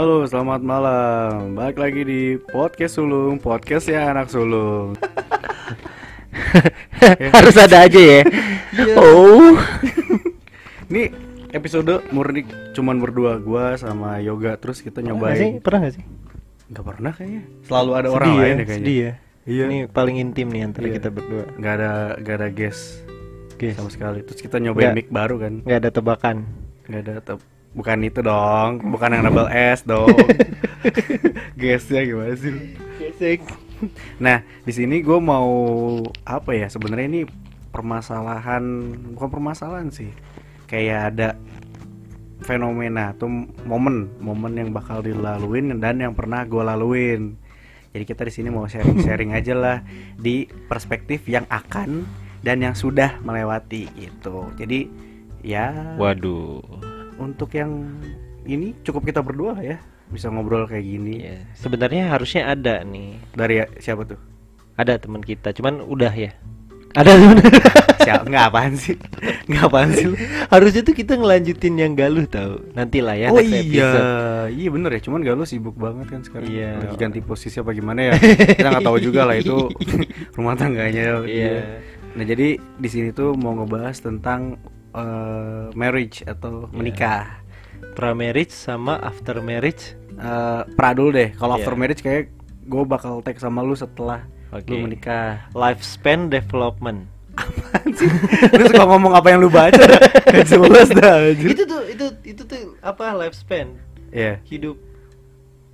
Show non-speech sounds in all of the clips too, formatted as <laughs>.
Halo, selamat malam. Balik lagi di podcast sulung, podcast ya anak sulung. <laughs> Harus ada aja ya. Oh. <laughs> Ini episode murni cuman berdua gua sama Yoga terus kita sih? nyobain. Pernah gak sih? Nggak pernah kayaknya. Selalu ada orang Sedih lain ya, ya kayaknya. sedih ya. Iya. Ini paling intim nih antara Iya. kita berdua. Nggak ada nggak ada guest Guys, sama sekali. Terus kita nyobain Nggak. mic baru kan. nggak ada tebakan. Nggak ada tep- bukan itu dong, bukan yang double S dong. <laughs> Guestnya gimana sih? Gesek. Nah, di sini gue mau apa ya? Sebenarnya ini permasalahan, bukan permasalahan sih. Kayak ada fenomena atau momen, momen yang bakal dilaluin dan yang pernah gue laluin. Jadi kita di sini mau sharing-sharing aja lah di perspektif yang akan dan yang sudah melewati gitu. Jadi ya Waduh. Untuk yang ini cukup kita berdua lah ya bisa ngobrol kayak gini. Iya. Sebenarnya harusnya ada nih. Dari siapa tuh? Ada teman kita, cuman udah ya. Ada teman. <laughs> Siapa? Nggak apaan sih? Nggak apaan sih? harusnya tuh kita ngelanjutin yang galuh tahu. Nantilah ya oh iya, episode. iya bener ya. Cuman Galuh sibuk banget kan sekarang. Iya. Lagi ganti posisi apa gimana ya? <laughs> Kita nggak tahu juga lah itu <laughs> rumah tangganya. Iya. Nah jadi di sini tuh mau ngebahas tentang eh, marriage atau Iya. menikah. Pra marriage sama after marriage. Eh, pra dulu deh. Kalau Iya. after marriage kayak gue bakal tag sama lu setelah Oke. lu menikah. Lifespan development. Apaan sih? lu suka ngomong apa yang lu baca? <laughs> jelas dah. itu tuh itu itu tuh apa lifespan Iya. hidup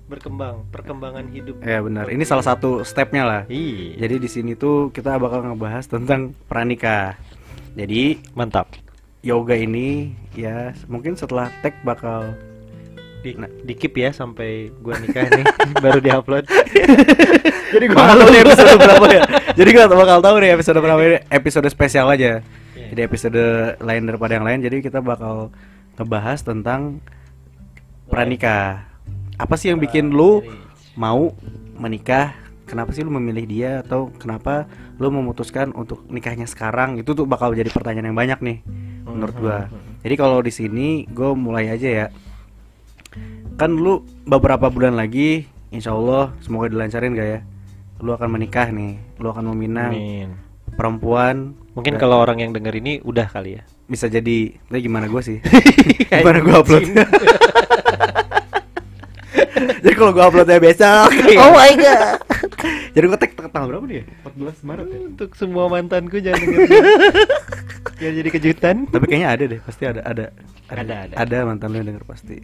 berkembang perkembangan hidup Ya benar. Ini salah satu stepnya lah. iya Jadi di sini tuh kita bakal ngebahas tentang pranikah. Jadi mantap yoga ini ya mungkin setelah tag bakal di, Nah. di keep ya sampai gua nikah nih <laughs> baru diupload <laughs> <laughs> Jadi gua nggak tahu nih episode berapa ya. Jadi nggak bakal tahu nih episode berapa ini. Episode spesial aja. Iya. Jadi episode lain daripada yang lain. Jadi kita bakal ngebahas tentang pranikah. Apa sih yang bikin lu mau menikah? Kenapa sih lu memilih dia atau kenapa lu memutuskan untuk nikahnya sekarang? Itu tuh bakal jadi pertanyaan yang banyak nih menurut gua. Jadi kalau di sini gue mulai aja ya. Kan lu beberapa bulan lagi, insya Allah semoga dilancarin gak ya? Lu akan menikah nih, lu akan meminang Amin. perempuan. mungkin kalau orang yang denger ini udah kali ya bisa jadi, tapi gimana gue sih? <laughs> gimana gue upload? <laughs> jadi kalau gue uploadnya besok, <laughs> oh my god <laughs> jadi gue tag tanggal berapa nih? ya? 14 Maret ya. untuk semua mantanku jangan denger biar jadi kejutan Tapi kayaknya ada deh, pasti ada, ada, Ada, ada. ada mantan lu yang denger pasti.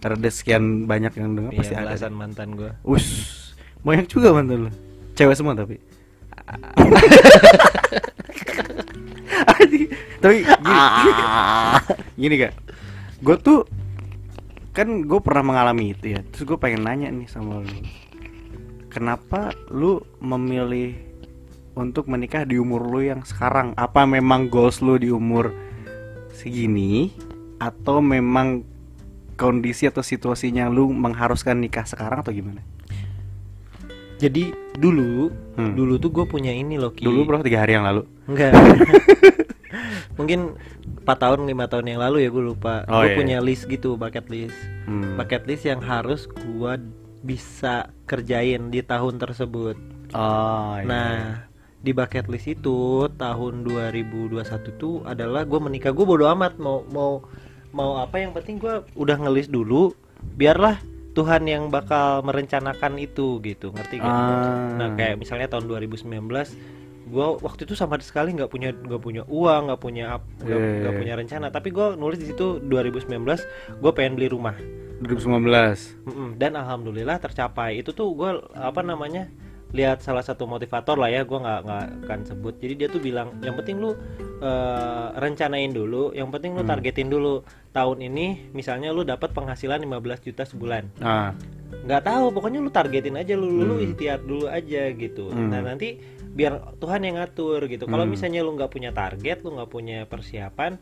Karena ada sekian banyak yang denger pasti iya, ada. belasan mantan gua Us, banyak juga mantan lu. Cewek semua tapi. Tapi gini, gini kak, gue tuh kan gue pernah mengalami itu ya. Terus gue pengen nanya nih sama lu, kenapa lu memilih untuk menikah di umur lu yang sekarang? Apa memang goals lu di umur segini atau memang kondisi atau situasinya lu mengharuskan nikah sekarang atau gimana? jadi dulu Hmm. dulu tuh gue punya ini loh Ki. Dulu berapa tiga hari yang lalu? Enggak. <laughs> Mungkin 4 tahun, lima tahun yang lalu ya gue lupa. Oh, gue iya. punya list gitu, bucket list. Hmm. Bucket list yang harus gua bisa kerjain di tahun tersebut. Oh, iya. Nah, di bucket list itu tahun 2021 tuh adalah gue menikah. Gue bodo amat mau mau mau apa yang penting gua udah ngelis dulu. Biarlah Tuhan yang bakal merencanakan itu gitu, ngerti gak? Ah. Nah kayak misalnya tahun 2019 gua waktu itu sama sekali nggak punya nggak punya uang nggak punya nggak iya, nggak iya. punya rencana tapi gua nulis di situ 2019 gue pengen beli rumah 2019. Mm-mm, dan alhamdulillah tercapai itu tuh gua apa namanya lihat salah satu motivator lah ya gua nggak nggak akan sebut jadi dia tuh bilang yang penting lu eh, rencanain dulu yang penting lu Hmm. targetin dulu tahun ini misalnya lu dapat penghasilan 15 juta sebulan Ah, nggak tahu pokoknya lu targetin aja lu lu Hmm. ikhtiar dulu aja gitu Hmm. nah nanti biar Tuhan yang ngatur gitu kalau Hmm. misalnya lu nggak punya target lu nggak punya persiapan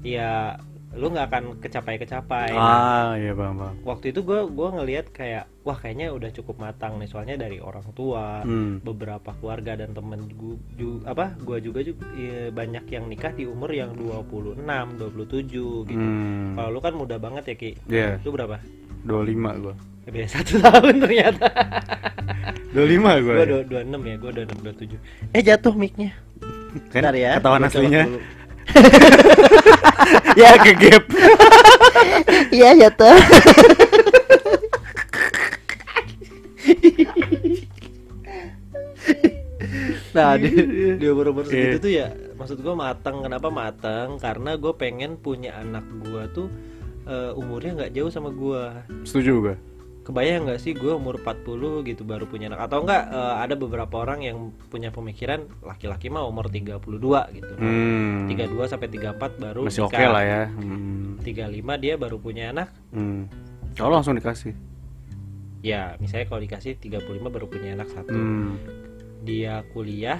ya lu nggak akan kecapai kecapai ah, iya bang bang. waktu itu gue gua ngelihat kayak wah kayaknya udah cukup matang nih soalnya dari orang tua Hmm. beberapa keluarga dan temen gue apa gua juga juga iya, banyak yang nikah di umur yang 26 27 gitu Hmm. kalau lu kan muda banget ya ki Iya. lu berapa 25 gua. Ya, beda satu tahun ternyata <laughs> 25 gua. gue enam ya gue dua enam dua tujuh eh jatuh micnya Kan Bentar ya ketahuan gua aslinya. <laughs> ya ke gap. iya jatuh nah di, di umur umur segitu Iya. tuh ya maksud gue matang kenapa matang karena gue pengen punya anak gue tuh eh, umurnya nggak jauh sama gue Setuju gua. Kebayang nggak sih gue umur 40 gitu baru punya anak atau enggak eh, ada beberapa orang yang punya pemikiran laki-laki mah umur 32 gitu Hmm. 32 sampai 34 baru Masih oke nikah. lah ya. Hmm. 35 dia baru punya anak Hmm. Kalau langsung dikasih. ya misalnya kalau dikasih 35 baru punya anak satu Hmm. dia kuliah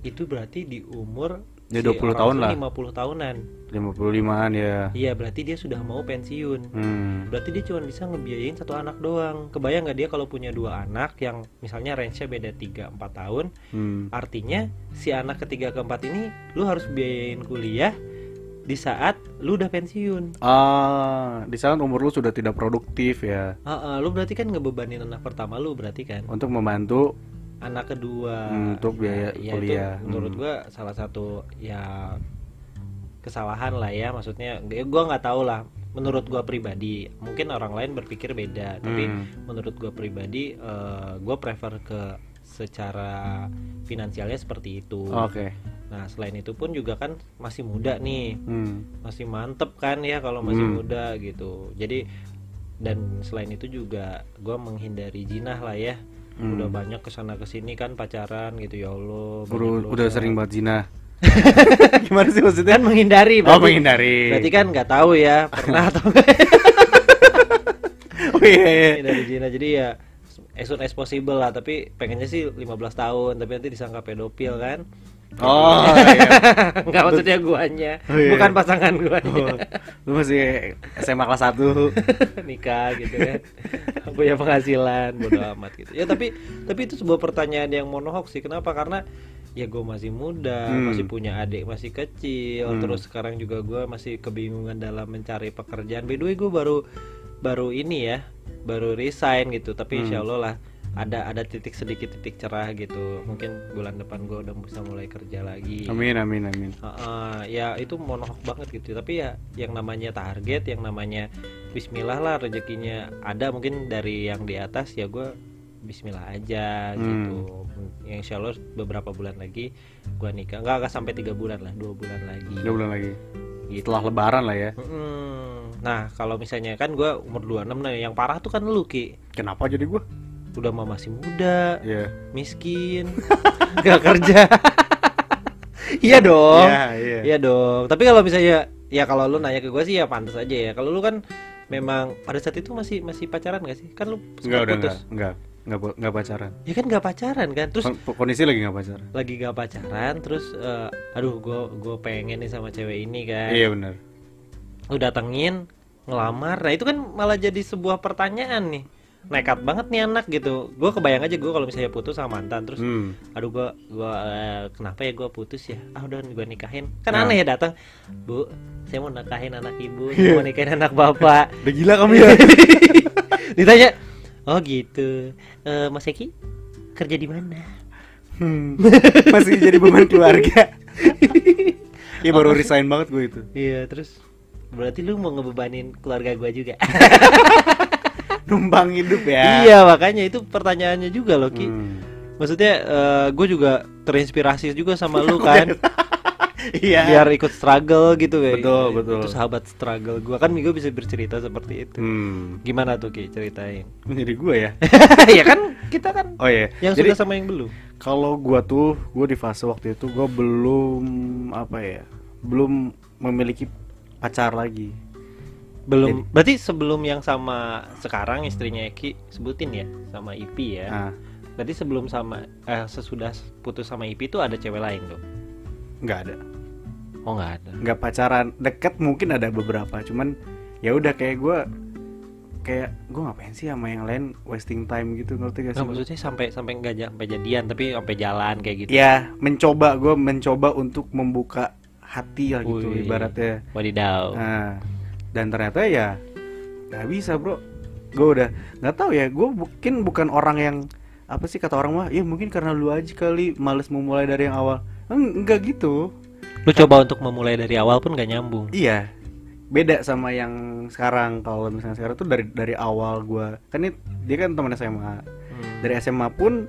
itu berarti di umur Ya, si 20 orang tahun lah. 50 tahunan 55-an ya. iya berarti dia sudah mau pensiun Hmm. berarti dia cuma bisa ngebiayain satu anak doang kebayang nggak dia kalau punya dua anak yang misalnya range-nya beda 3-4 tahun Hmm. artinya si anak ketiga keempat ini lu harus biayain kuliah di saat lu udah pensiun Ah, di saat umur lu sudah tidak produktif ya Ah, ah, lu berarti kan ngebebanin anak pertama lu berarti kan untuk membantu anak kedua Hmm, untuk biaya ya kuliah. itu menurut Hmm. gua salah satu ya kesalahan lah ya maksudnya ya gua nggak tahu lah menurut gua pribadi mungkin orang lain berpikir beda tapi Hmm. menurut gua pribadi eh, gua prefer ke secara finansialnya seperti itu Oke. nah selain itu pun juga kan masih muda nih Hmm. masih mantep kan ya kalau masih Hmm. muda gitu jadi dan selain itu juga gua menghindari jinah lah ya Hmm. udah banyak ke sana ke sini kan pacaran gitu ya Allah Udah, banyak udah dosa. sering banget zina. <laughs> Gimana sih maksudnya? kan menghindari Oh, berarti, menghindari. berarti kan nggak tahu ya <laughs> pernah atau enggak Oh iya iya. dari Cina jadi ya as soon as possible lah tapi pengennya sih 15 tahun tapi nanti disangka pedofil kan Oh <laughs> iya. nggak maksudnya guanya Oh, iya. bukan pasangan guanya Oh, lu masih SMA kelas 1 <laughs> nikah gitu kan punya penghasilan bodo amat gitu ya tapi tapi itu sebuah pertanyaan yang monohok sih kenapa karena ya gue masih muda Hmm. masih punya adik masih kecil Hmm. terus sekarang juga gue masih kebingungan dalam mencari pekerjaan by the way gue baru baru ini ya baru resign gitu tapi Hmm. insya Allah lah ada ada titik sedikit titik cerah gitu mungkin bulan depan gue udah bisa mulai kerja lagi Amin amin amin. Heeh, ya itu monohok banget gitu tapi ya yang namanya target yang namanya Bismillah lah rezekinya ada mungkin dari yang di atas ya gue Bismillah aja Hmm. gitu yang Insya Allah beberapa bulan lagi gue nikah nggak nggak sampai tiga bulan lah dua bulan lagi Dua bulan lagi. gitu. Setelah lebaran lah ya. Mm-mm. nah kalau misalnya kan gue umur 26 nah yang parah tuh kan lu ki Kenapa jadi gua? Udah mah masih muda Iya. miskin <laughs> nggak kerja <laughs> iya dong Iya, iya. Iya dong. Tapi kalau misalnya ya kalau lu nanya ke gue sih ya pantas aja ya. Kalau lu kan memang pada saat itu masih masih pacaran gak sih? Kan lu Enggak sempat udah putus. enggak. Enggak. Enggak bu- enggak pacaran. Ya kan gak pacaran kan. Terus Kon- Kondisi lagi enggak pacaran. lagi gak pacaran terus eh, aduh gue gue pengen nih sama cewek ini kan. Iya benar. Lu datengin ngelamar. Nah, itu kan malah jadi sebuah pertanyaan nih. Nekat banget nih anak gitu. Gue kebayang aja gue kalau misalnya putus sama mantan terus Hmm. aduh gua gua eh, kenapa ya gua putus ya ah udah gua nikahin kan Nah. aneh ya datang bu saya mau nikahin anak ibu <laughs> saya mau nikahin anak bapak <laughs> Udah gila kamu ya. <laughs> ditanya oh gitu Eh, mas Eki kerja di mana Hmm. Masih jadi beban keluarga. Iya baru resign banget gue itu. iya terus berarti lu mau ngebebanin keluarga gua juga Numpang hidup ya. iya makanya itu pertanyaannya juga loh Ki Hmm. maksudnya eh, gue juga terinspirasi juga sama lu <laughs> kan Iya. biar ikut struggle gitu kayak Betul, betul. itu sahabat struggle gua kan gue bisa bercerita seperti itu Hmm. Gimana tuh Ki ceritain? Menjadi gue ya. <laughs> ya kan kita kan Oh iya. yang Jadi sudah sama yang belum. kalau gua tuh gua di fase waktu itu gua belum apa ya? Belum memiliki pacar lagi. Belum. Berarti sebelum yang sama sekarang istrinya Eki sebutin ya sama Ipi ya. Nah, Berarti sebelum sama eh sesudah putus sama Ipi itu ada cewek lain tuh. nggak ada. Oh nggak ada. nggak pacaran deket mungkin ada beberapa cuman ya udah kayak gue kayak gue ngapain sih sama yang lain wasting time gitu ngerti gak sih Nah, maksudnya sampai sampai nggak sampai jadian tapi sampai jalan kayak gitu. ya mencoba gue mencoba untuk membuka hati lah gitu Wih. ibaratnya Wadidaw. nah dan ternyata ya nggak bisa bro. Gue udah nggak tahu ya gue mungkin bukan orang yang apa sih kata orang mah ya mungkin karena lu aja kali males memulai dari yang awal. Eng- enggak gitu. Lu coba untuk memulai dari awal pun gak nyambung. iya. Beda sama yang sekarang. Kalau misalnya sekarang tuh dari dari awal gue kan ini dia kan teman SMA Hmm. dari SMA pun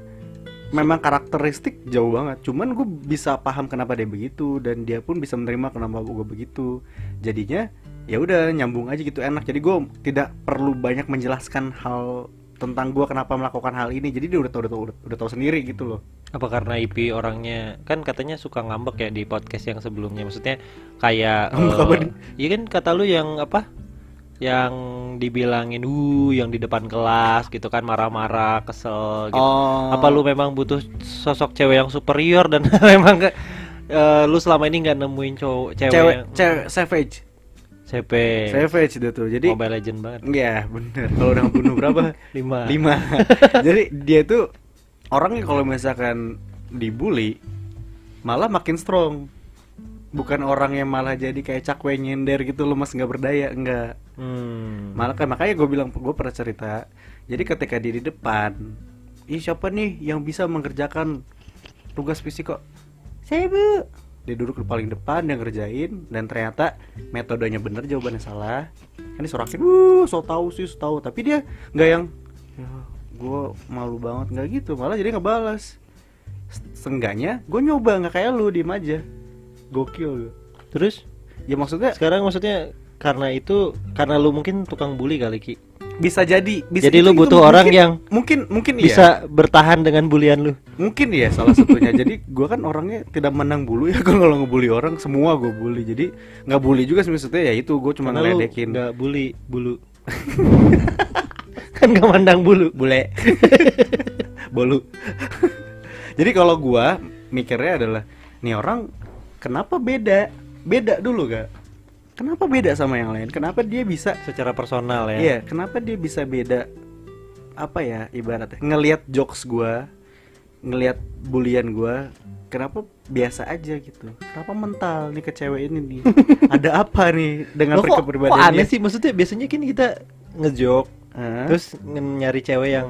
memang karakteristik jauh banget. Cuman gue bisa paham kenapa dia begitu dan dia pun bisa menerima kenapa gue begitu. Jadinya ya udah nyambung aja gitu enak jadi gue tidak perlu banyak menjelaskan hal tentang gue kenapa melakukan hal ini jadi dia udah tahu udah tahu udah tahu sendiri gitu loh Apa karena IP orangnya kan katanya suka ngambek ya di podcast yang sebelumnya. Maksudnya kayak <laughs> Ngambek apa nih? Iya kan kata lu yang apa? Yang dibilangin uh yang di depan kelas gitu kan marah-marah, kesel gitu. oh Apa lu memang butuh sosok cewek yang superior dan <laughs> memang ke, eh, lu selama ini nggak nemuin cowok cewek, cewek yang cewek savage CP savage itu tuh jadi Mobile Legend banget. Iya bener Kalau udah bunuh berapa? <laughs> Lima. Lima <laughs> Jadi dia tuh Orangnya kalau misalkan Dibully Malah makin strong Bukan orang yang malah jadi kayak cakwe nyender gitu Lu mas nggak berdaya Enggak Hmm. Malah kan makanya gue bilang Gue pernah cerita Jadi ketika dia di depan Ih siapa nih yang bisa mengerjakan Tugas fisik kok Saya bu Dia duduk di paling depan Dia ngerjain Dan ternyata metodenya bener Jawabannya salah. Kan disorakin Wuh so tau sih so tau. Tapi dia nggak yang ya, Gue malu banget. Nggak gitu Malah jadi ngebalas. Seenggaknya gue nyoba nggak kayak lu diem aja. Gokil gue Terus? Ya maksudnya sekarang maksudnya karena itu karena lu mungkin tukang bully kali Ki. Bisa jadi bisa Jadi lu butuh orang mungkin- yang mungkin mungkin Bisa iya bertahan dengan bulian lu. mungkin iya salah satunya. Jadi gua kan orangnya tidak menang bulu ya. <laughs> Gua kalau ngebully orang semua gue bully. Jadi nggak bully juga maksudnya. Ya itu gue cuma Karena ngeledekin. nggak bully bulu. <laughs> kan gak mandang bulu. bule. <laughs> Bolu. Jadi kalau gua mikirnya adalah nih orang kenapa beda? Beda dulu gak kenapa beda sama yang lain kenapa dia bisa Secara personal ya. Iya, kenapa dia bisa beda apa ya ibaratnya ngelihat jokes gua, ngelihat bulian gua, kenapa biasa aja gitu. Kenapa mental nih ke cewek ini nih? <laughs> Ada apa nih dengan Loh, kok, aneh sih maksudnya biasanya kan kita ngejok Hah? terus nyari cewek yang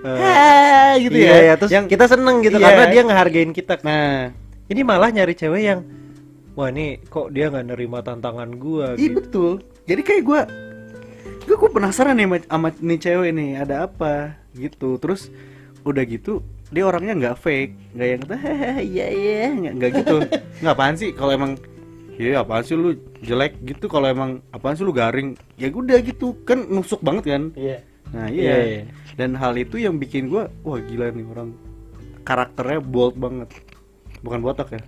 eh, Hah, gitu iya, ya. iya, terus yang kita seneng gitu Iya. karena dia ngehargain kita. nah, Ini malah nyari cewek yang wah ini kok dia nggak nerima tantangan gua iya gitu. betul. Jadi kayak gua gua, gua penasaran nih sama, nih cewek nih, ada apa gitu. Terus udah gitu dia orangnya nggak fake, nggak yang hahaha iya iya, nggak gitu. <laughs> Nggak apaan sih kalau emang Iya apaan sih lu jelek gitu kalau emang apaan sih lu garing ya udah gitu kan nusuk banget kan Iya. nah Iya, iya, iya. dan hal itu yang bikin gua wah gila nih orang karakternya bold banget bukan botak ya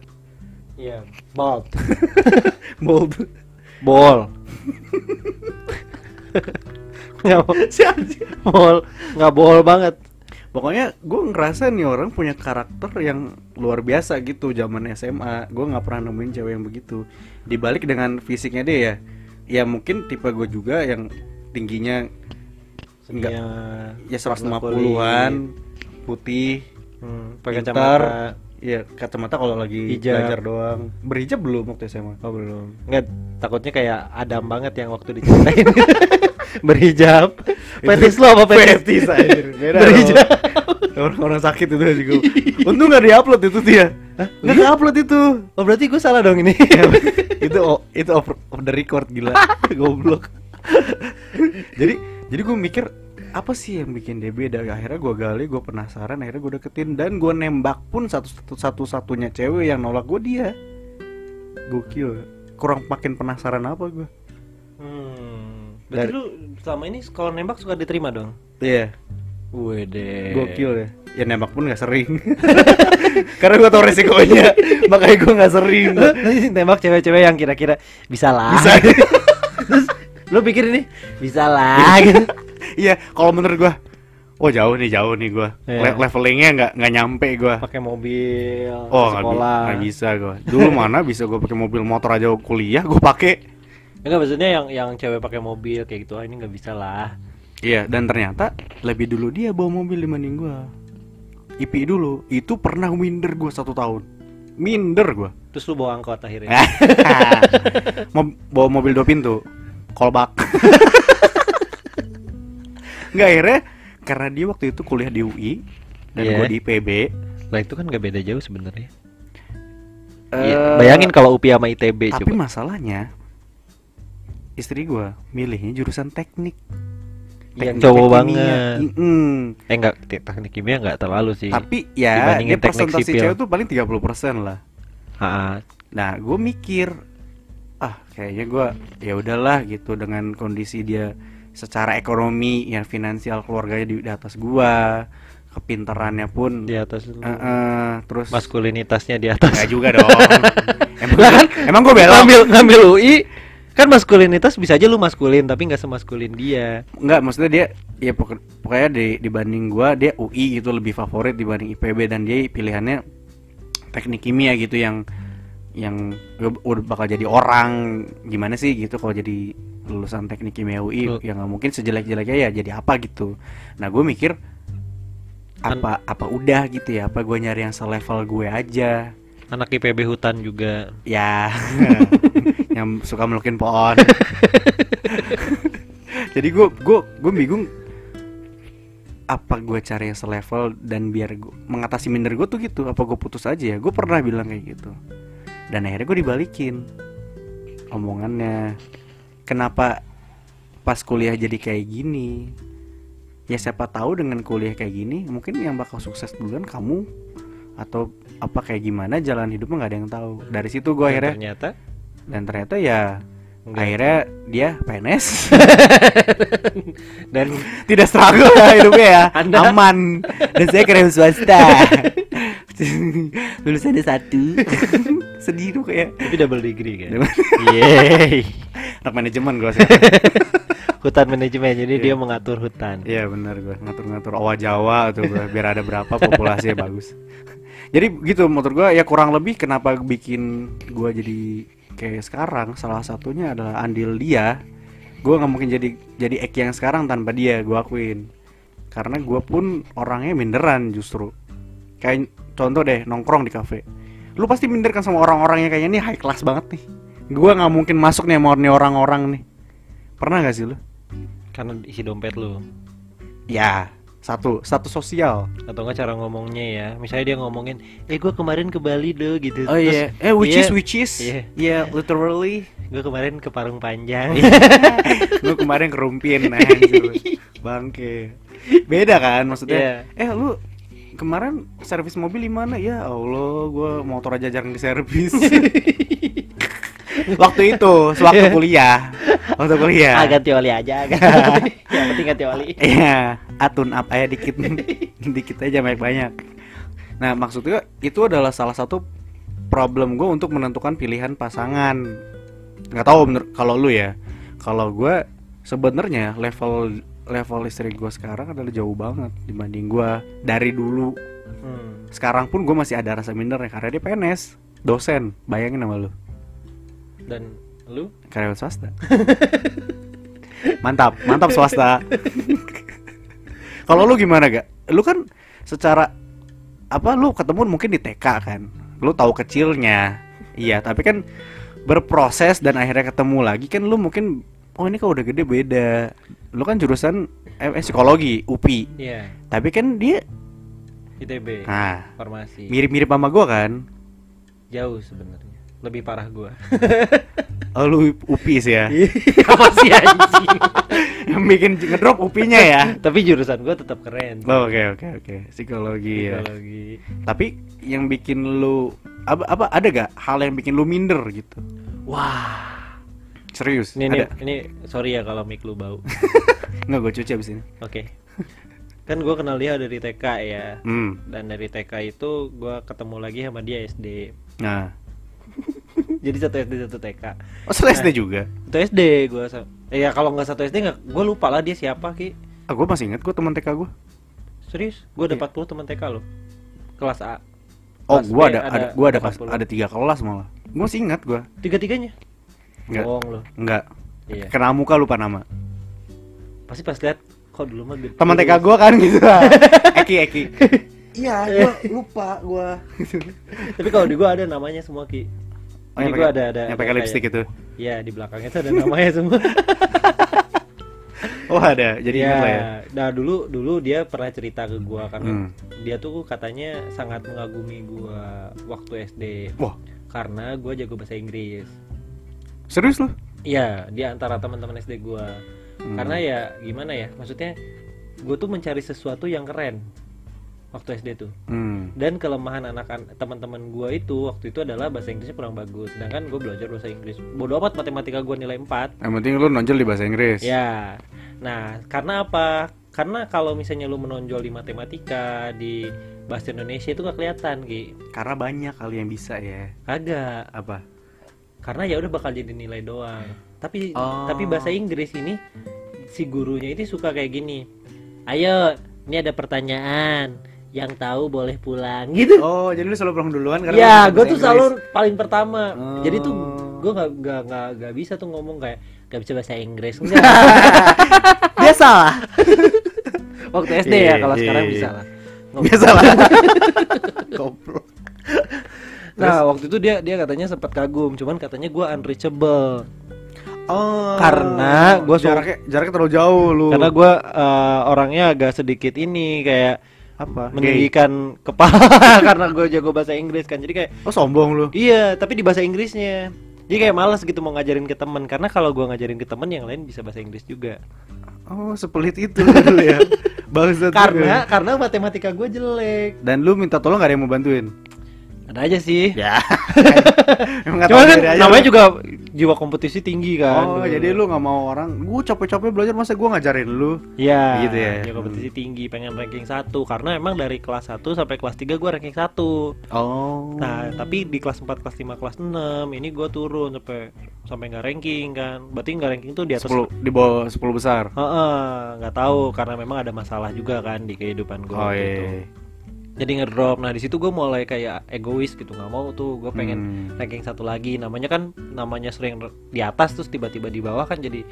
Iya. Bold. <laughs> bold Bol. <laughs> Nggak bol. Nggak bol banget. pokoknya gue ngerasa nih orang punya karakter yang luar biasa gitu zaman SMA gue nggak pernah nemuin cewek yang begitu dibalik dengan fisiknya dia ya ya mungkin tipe gue juga yang tingginya enggak ya 150-an putih Hmm, pakai kacamata. Ya kacamata kalau lagi Hijab. belajar doang berhijab belum waktu SMA Oh belum. Nggak, takutnya kayak Adam banget yang waktu diceritain <laughs> berhijab. Fetis lo apa fetis? fetis anjir beda Berhijab. dong. orang-orang sakit itu juga <laughs> untung nggak diupload itu dia nggak Iya? diupload itu Oh berarti gue salah dong ini. itu o- itu off, off the record gila <laughs> goblok jadi jadi gue mikir apa sih yang bikin dia beda? Akhirnya gue gali gue penasaran akhirnya gue deketin. Dan gue nembak pun satu satu satu satunya cewek yang nolak gue dia. Gokil. Kurang makin penasaran apa gue Hmm. Berarti Dari- lu selama ini kalau nembak suka diterima dong? iya. Wede. gokil ya. Ya nembak pun nggak sering. <laughs> Karena gue tau resikonya. <laughs> Makanya gue nggak sering. Nembak cewek-cewek yang kira-kira bisa lah. bisa. <laughs> Terus lu pikir ini bisa lah. Gitu. Iya kalau menurut gue oh jauh nih jauh nih gue Iya. levelingnya nggak nggak nyampe gue Pakai mobil Oh sekolah. nggak bisa gue. Dulu mana bisa gue pakai mobil motor aja kuliah gue pakai. Enggak maksudnya yang yang cewek pakai mobil kayak gitu ah ini nggak bisa lah. Iya dan ternyata lebih dulu dia bawa mobil dibanding gue. IP dulu itu pernah minder gue satu tahun. Minder gue. Terus lu bawa angkot akhirnya. <laughs> Mo- bawa mobil dua pintu. Kolbak. <laughs> nggak akhirnya karena dia waktu itu kuliah di UI dan Iya. gue di IPB Lah itu kan gak beda jauh sebenarnya. Iya, Bayangin kalau UPI sama ITB tapi coba. masalahnya istri gue milihnya jurusan teknik Yang cowok banget. Mm-mm. Eh enggak teknik kimia enggak terlalu sih. tapi ya dia teknik persentase sipil. cewek tuh paling 30% lah Ha, Nah, gue mikir, ah kayaknya gue ya udahlah gitu dengan kondisi dia secara ekonomi, yang finansial keluarganya di, di atas gua, kepintarannya pun, di atas lu. eh, eh, terus maskulinitasnya di atas. nggak juga dong. <laughs> emang kan, emang gue belok. ngambil ngambil UI kan maskulinitas bisa aja lu maskulin tapi nggak semaskulin dia. Enggak, maksudnya dia ya pokok- pokoknya di, dibanding gua dia UI itu lebih favorit dibanding IPB dan dia pilihannya teknik kimia gitu yang yang udah bakal jadi orang gimana sih gitu kalau jadi lulusan teknik kimia UI Lu- ya nggak mungkin sejelek-jeleknya ya jadi apa gitu. Nah, gue mikir Kan- apa apa udah gitu ya? Apa gue nyari yang selevel gue aja? Anak IPB hutan juga. ya. <laughs> Yang suka melukin pohon. <laughs> Jadi gue gue gue bingung apa gue cari yang selevel dan biar gue mengatasi minder gue tuh gitu? Apa gue putus aja ya? Gue pernah bilang kayak gitu dan akhirnya gue dibalikin omongannya kenapa pas kuliah jadi kayak gini? Ya siapa tahu dengan kuliah kayak gini mungkin yang bakal sukses duluan kamu atau apa kayak gimana jalan hidupnya nggak ada yang tahu. Dari situ gue akhirnya ternyata? Dan ternyata ya Enggak. akhirnya dia PNS. <laughs> Dan tidak struggle ya hidupnya ya Anda- aman. Dan saya keren swasta <laughs> <laughs> lulusannya satu <laughs> sedih tuh kayak tapi double degree kan. <laughs> Yeay. anak manajemen gue Hutan manajemen jadi Iya. dia mengatur hutan. Iya benar gue ngatur-ngatur owa Jawa tuh gua, biar ada berapa populasinya bagus. Jadi gitu menurut gue ya kurang lebih kenapa bikin gue jadi kayak sekarang salah satunya adalah andil dia. Gue nggak mungkin jadi jadi Eki yang sekarang tanpa dia gue akuin. Karena gue pun orangnya minderan justru. Kayak contoh deh nongkrong di kafe. Lu pasti minder kan sama orang-orang yang kayaknya nih high class banget nih. Gue nggak mungkin masuk nih sama nih orang-orang nih. Pernah gak sih lu? Karena isi dompet lu. Ya, satu, satu sosial. Atau enggak cara ngomongnya ya. Misalnya dia ngomongin, "Eh gua kemarin ke Bali loh" gitu. Oh iya, eh which iya, is which is, Iya. yeah, literally. Gue kemarin ke Parung Panjang. <laughs> lu kemarin kerumpin anjir. <laughs> Bangke. Beda kan maksudnya? Eh lu kemarin servis mobil di mana? Ya Allah, gua motor aja jarang diservis. <laughs> waktu itu, sewaktu kuliah. Waktu kuliah. Ah, ganti oli aja. <laughs> Yang penting ganti oli. Iya, atun up aja dikit. <laughs> dikit aja banyak-banyak. Nah, maksudnya itu adalah salah satu problem gue untuk menentukan pilihan pasangan. Nggak tahu bener kalau lu ya. Kalau gue sebenarnya level level istri gue sekarang adalah jauh banget dibanding gue dari dulu. Hmm. Sekarang pun gue masih ada rasa mindernya karena dia PNS, dosen. Bayangin sama lu, Dan lu karyawan swasta. mantap, mantap swasta. Kalau lu gimana gak? Lu kan secara apa lu ketemu mungkin di TK kan? Lu tahu kecilnya. Iya, tapi kan berproses dan akhirnya ketemu lagi kan lu mungkin oh ini kalau udah gede beda. Lu kan jurusan eh, eh, psikologi UPI. Iya, Tapi kan dia ITB. nah Farmasi. mirip-mirip sama gua kan. Jauh sebenarnya. Lebih parah gua. Oh lu UPI sih ya. <laughs> Apa sih anjing? Yang bikin ngedrop UPI-nya ya. Tapi jurusan gua tetap keren. Oh, Oke oke oke psikologi ya. Psikologi. Tapi yang bikin lu apa, apa ada gak hal yang bikin lu minder gitu? Wah. Serius? Ini, ini, ada? ini sorry ya kalau mic lu bau. <laughs> Nggak gue cuci abis ini. Oke. Kan gua kenal dia dari TK ya. Hmm. Dan dari TK itu gua ketemu lagi sama dia SD. Nah. <laughs> Jadi satu SD satu TK. Oh satu SD juga? Satu SD sa- eh, ya kalau nggak satu SD nggak gua lupa lah dia siapa ki. Ah gue masih inget gue teman TK gue. Serius? Gua ada Iya. 40 teman TK loh. Kelas A. Oh gue ada, ada gue ada kelas 40. ada tiga kelas malah. Gue masih ingat gue. Tiga-tiganya. Enggak. Bohong loh. Enggak. Iya. Kena muka lupa nama. Pasti pas lihat kok dulu mah. Teman TK gue kan gitu. <laughs> Eki Eki. Iya, gue lupa gue. Tapi kalau di gua ada namanya semua ki. Oh, gua ada ada. yang pakai lipstick itu. Iya di belakangnya tuh ada namanya semua. <laughs> Oh ada, jadi lah ya. Nah dulu dulu dia pernah cerita ke gua karena Hmm. dia tuh katanya sangat mengagumi gua waktu SD Wah, karena gua jago bahasa Inggris. Serius lu? Iya, di antara teman-teman SD gua. Hmm. Karena ya gimana ya? Maksudnya gua tuh mencari sesuatu yang keren waktu SD tuh. Hmm. Dan kelemahan anak teman-teman gua itu waktu itu adalah bahasa Inggrisnya kurang bagus. Sedangkan gua belajar bahasa Inggris. Bodoh amat matematika gua nilai 4. Yang penting lu nonjol di bahasa Inggris. Ya. Nah, karena apa? Karena kalau misalnya lu menonjol di matematika, di bahasa Indonesia itu gak kelihatan, Ki. Karena banyak kali yang bisa ya. Kagak. Apa? Karena ya udah bakal jadi nilai doang. Tapi Oh. tapi bahasa Inggris ini si gurunya itu suka kayak gini. Ayo, ini ada pertanyaan. Yang tahu boleh pulang gitu. Oh, jadi lu selalu pulang duluan karena Ya, gue tuh selalu paling pertama. Oh. Jadi tuh gue gak, gak, gak, gak bisa tuh ngomong kayak gak bisa bahasa Inggris. <laughs> Enggak. Biasa lah. <laughs> Waktu SD ya, Iya, kalau iya, sekarang iya. bisa lah. biasa lah. <laughs> Goblok. Nah, waktu itu dia dia katanya sempat kagum, cuman katanya gue unreachable. Oh. Karena gua so- jaraknya jaraknya terlalu jauh lu. Karena gue orangnya agak sedikit ini kayak apa? Gay. meninggikan kepala <laughs> karena gue jago bahasa Inggris kan. Jadi kayak Oh, sombong lu. iya, tapi di bahasa Inggrisnya. Jadi kayak males gitu mau ngajarin ke temen karena kalau gua ngajarin ke temen yang lain bisa bahasa Inggris juga. Oh, sepelit itu <laughs> dulu ya. Bangsat karena juga. karena matematika gue jelek dan lu minta tolong gak ada yang mau bantuin. Ada aja sih Ya. <laughs> Tahu kan namanya juga jiwa kompetisi tinggi kan Oh, jadi lu nggak mau orang, gua capek-capek belajar masa gua ngajarin lu. ya gitu ya? jiwa kompetisi tinggi pengen ranking satu karena emang dari kelas 1 sampai kelas 3 gue ranking satu Oh. nah tapi di kelas 4 kelas 5 kelas 6 ini gue turun sampai sampai nggak ranking kan berarti nggak ranking tuh di atas 10 di bawah 10 besar. Heeh, nggak tahu karena memang ada masalah juga kan di kehidupan gue Oh gitu. iya. Jadi ngedrop nah di situ gue mulai kayak egois gitu nggak mau tuh gue pengen Hmm. ranking satu lagi namanya kan namanya sering di atas terus tiba-tiba di bawah kan jadi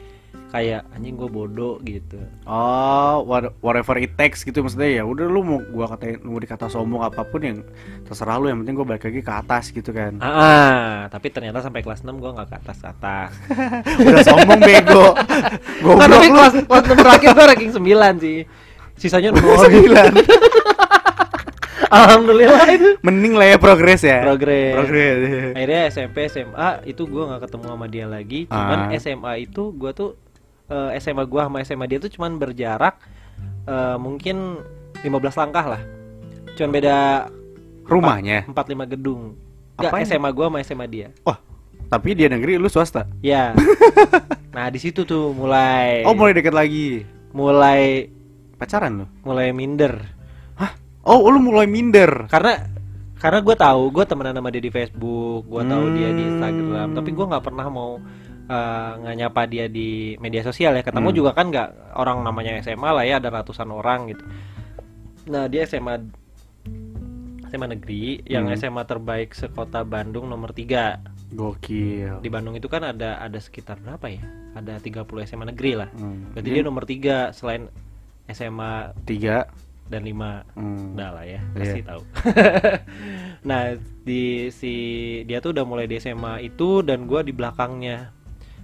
kayak anjing gue bodoh gitu Oh, what- whatever it takes gitu maksudnya ya. Udah lu mau gua katain mau dikata sombong apa pun yang terserah lu yang penting gua balik lagi ke atas gitu kan. ah, ah, tapi ternyata sampai kelas 6 gue nggak ke atas ke atas <laughs> Udah sombong bego. <laughs> Tapi lu. kelas kelas 6 terakhir gue ranking 9 sih sisanya nol <laughs> alhamdulillah <laughs> itu Mending lah ya progres ya. progres Progres. akhirnya SMP SMA itu gue nggak ketemu sama dia lagi cuman Ah. SMA itu gue tuh eh, SMA gue sama SMA dia tuh cuman berjarak eh, mungkin 15 langkah lah cuman beda Rumahnya. 4-5 gedung Enggak? SMA gue sama SMA dia Wah, tapi dia negeri lu swasta. ya <laughs> nah di situ tuh mulai Oh, mulai deket lagi. mulai Pacaran lu? mulai minder Oh, lu mulai minder. karena karena gue tahu gue temenan sama dia di Facebook gue tahu dia di Hmm. Instagram tapi gue nggak pernah mau eh, nggak nyapa dia di media sosial ya ketemu Hmm. juga kan nggak orang namanya SMA lah ya ada ratusan orang gitu nah dia SMA SMA negeri yang Hmm. SMA terbaik sekota Bandung nomor 3 Gokil. di Bandung itu kan ada ada sekitar berapa ya ada 30 SMA negeri lah Hmm. berarti dia nomor 3 selain SMA tiga. Dan 5 Hmm. Udah lah ya, Iya. pasti tahu. <laughs> nah, di si dia tuh udah mulai di SMA itu dan gua di belakangnya.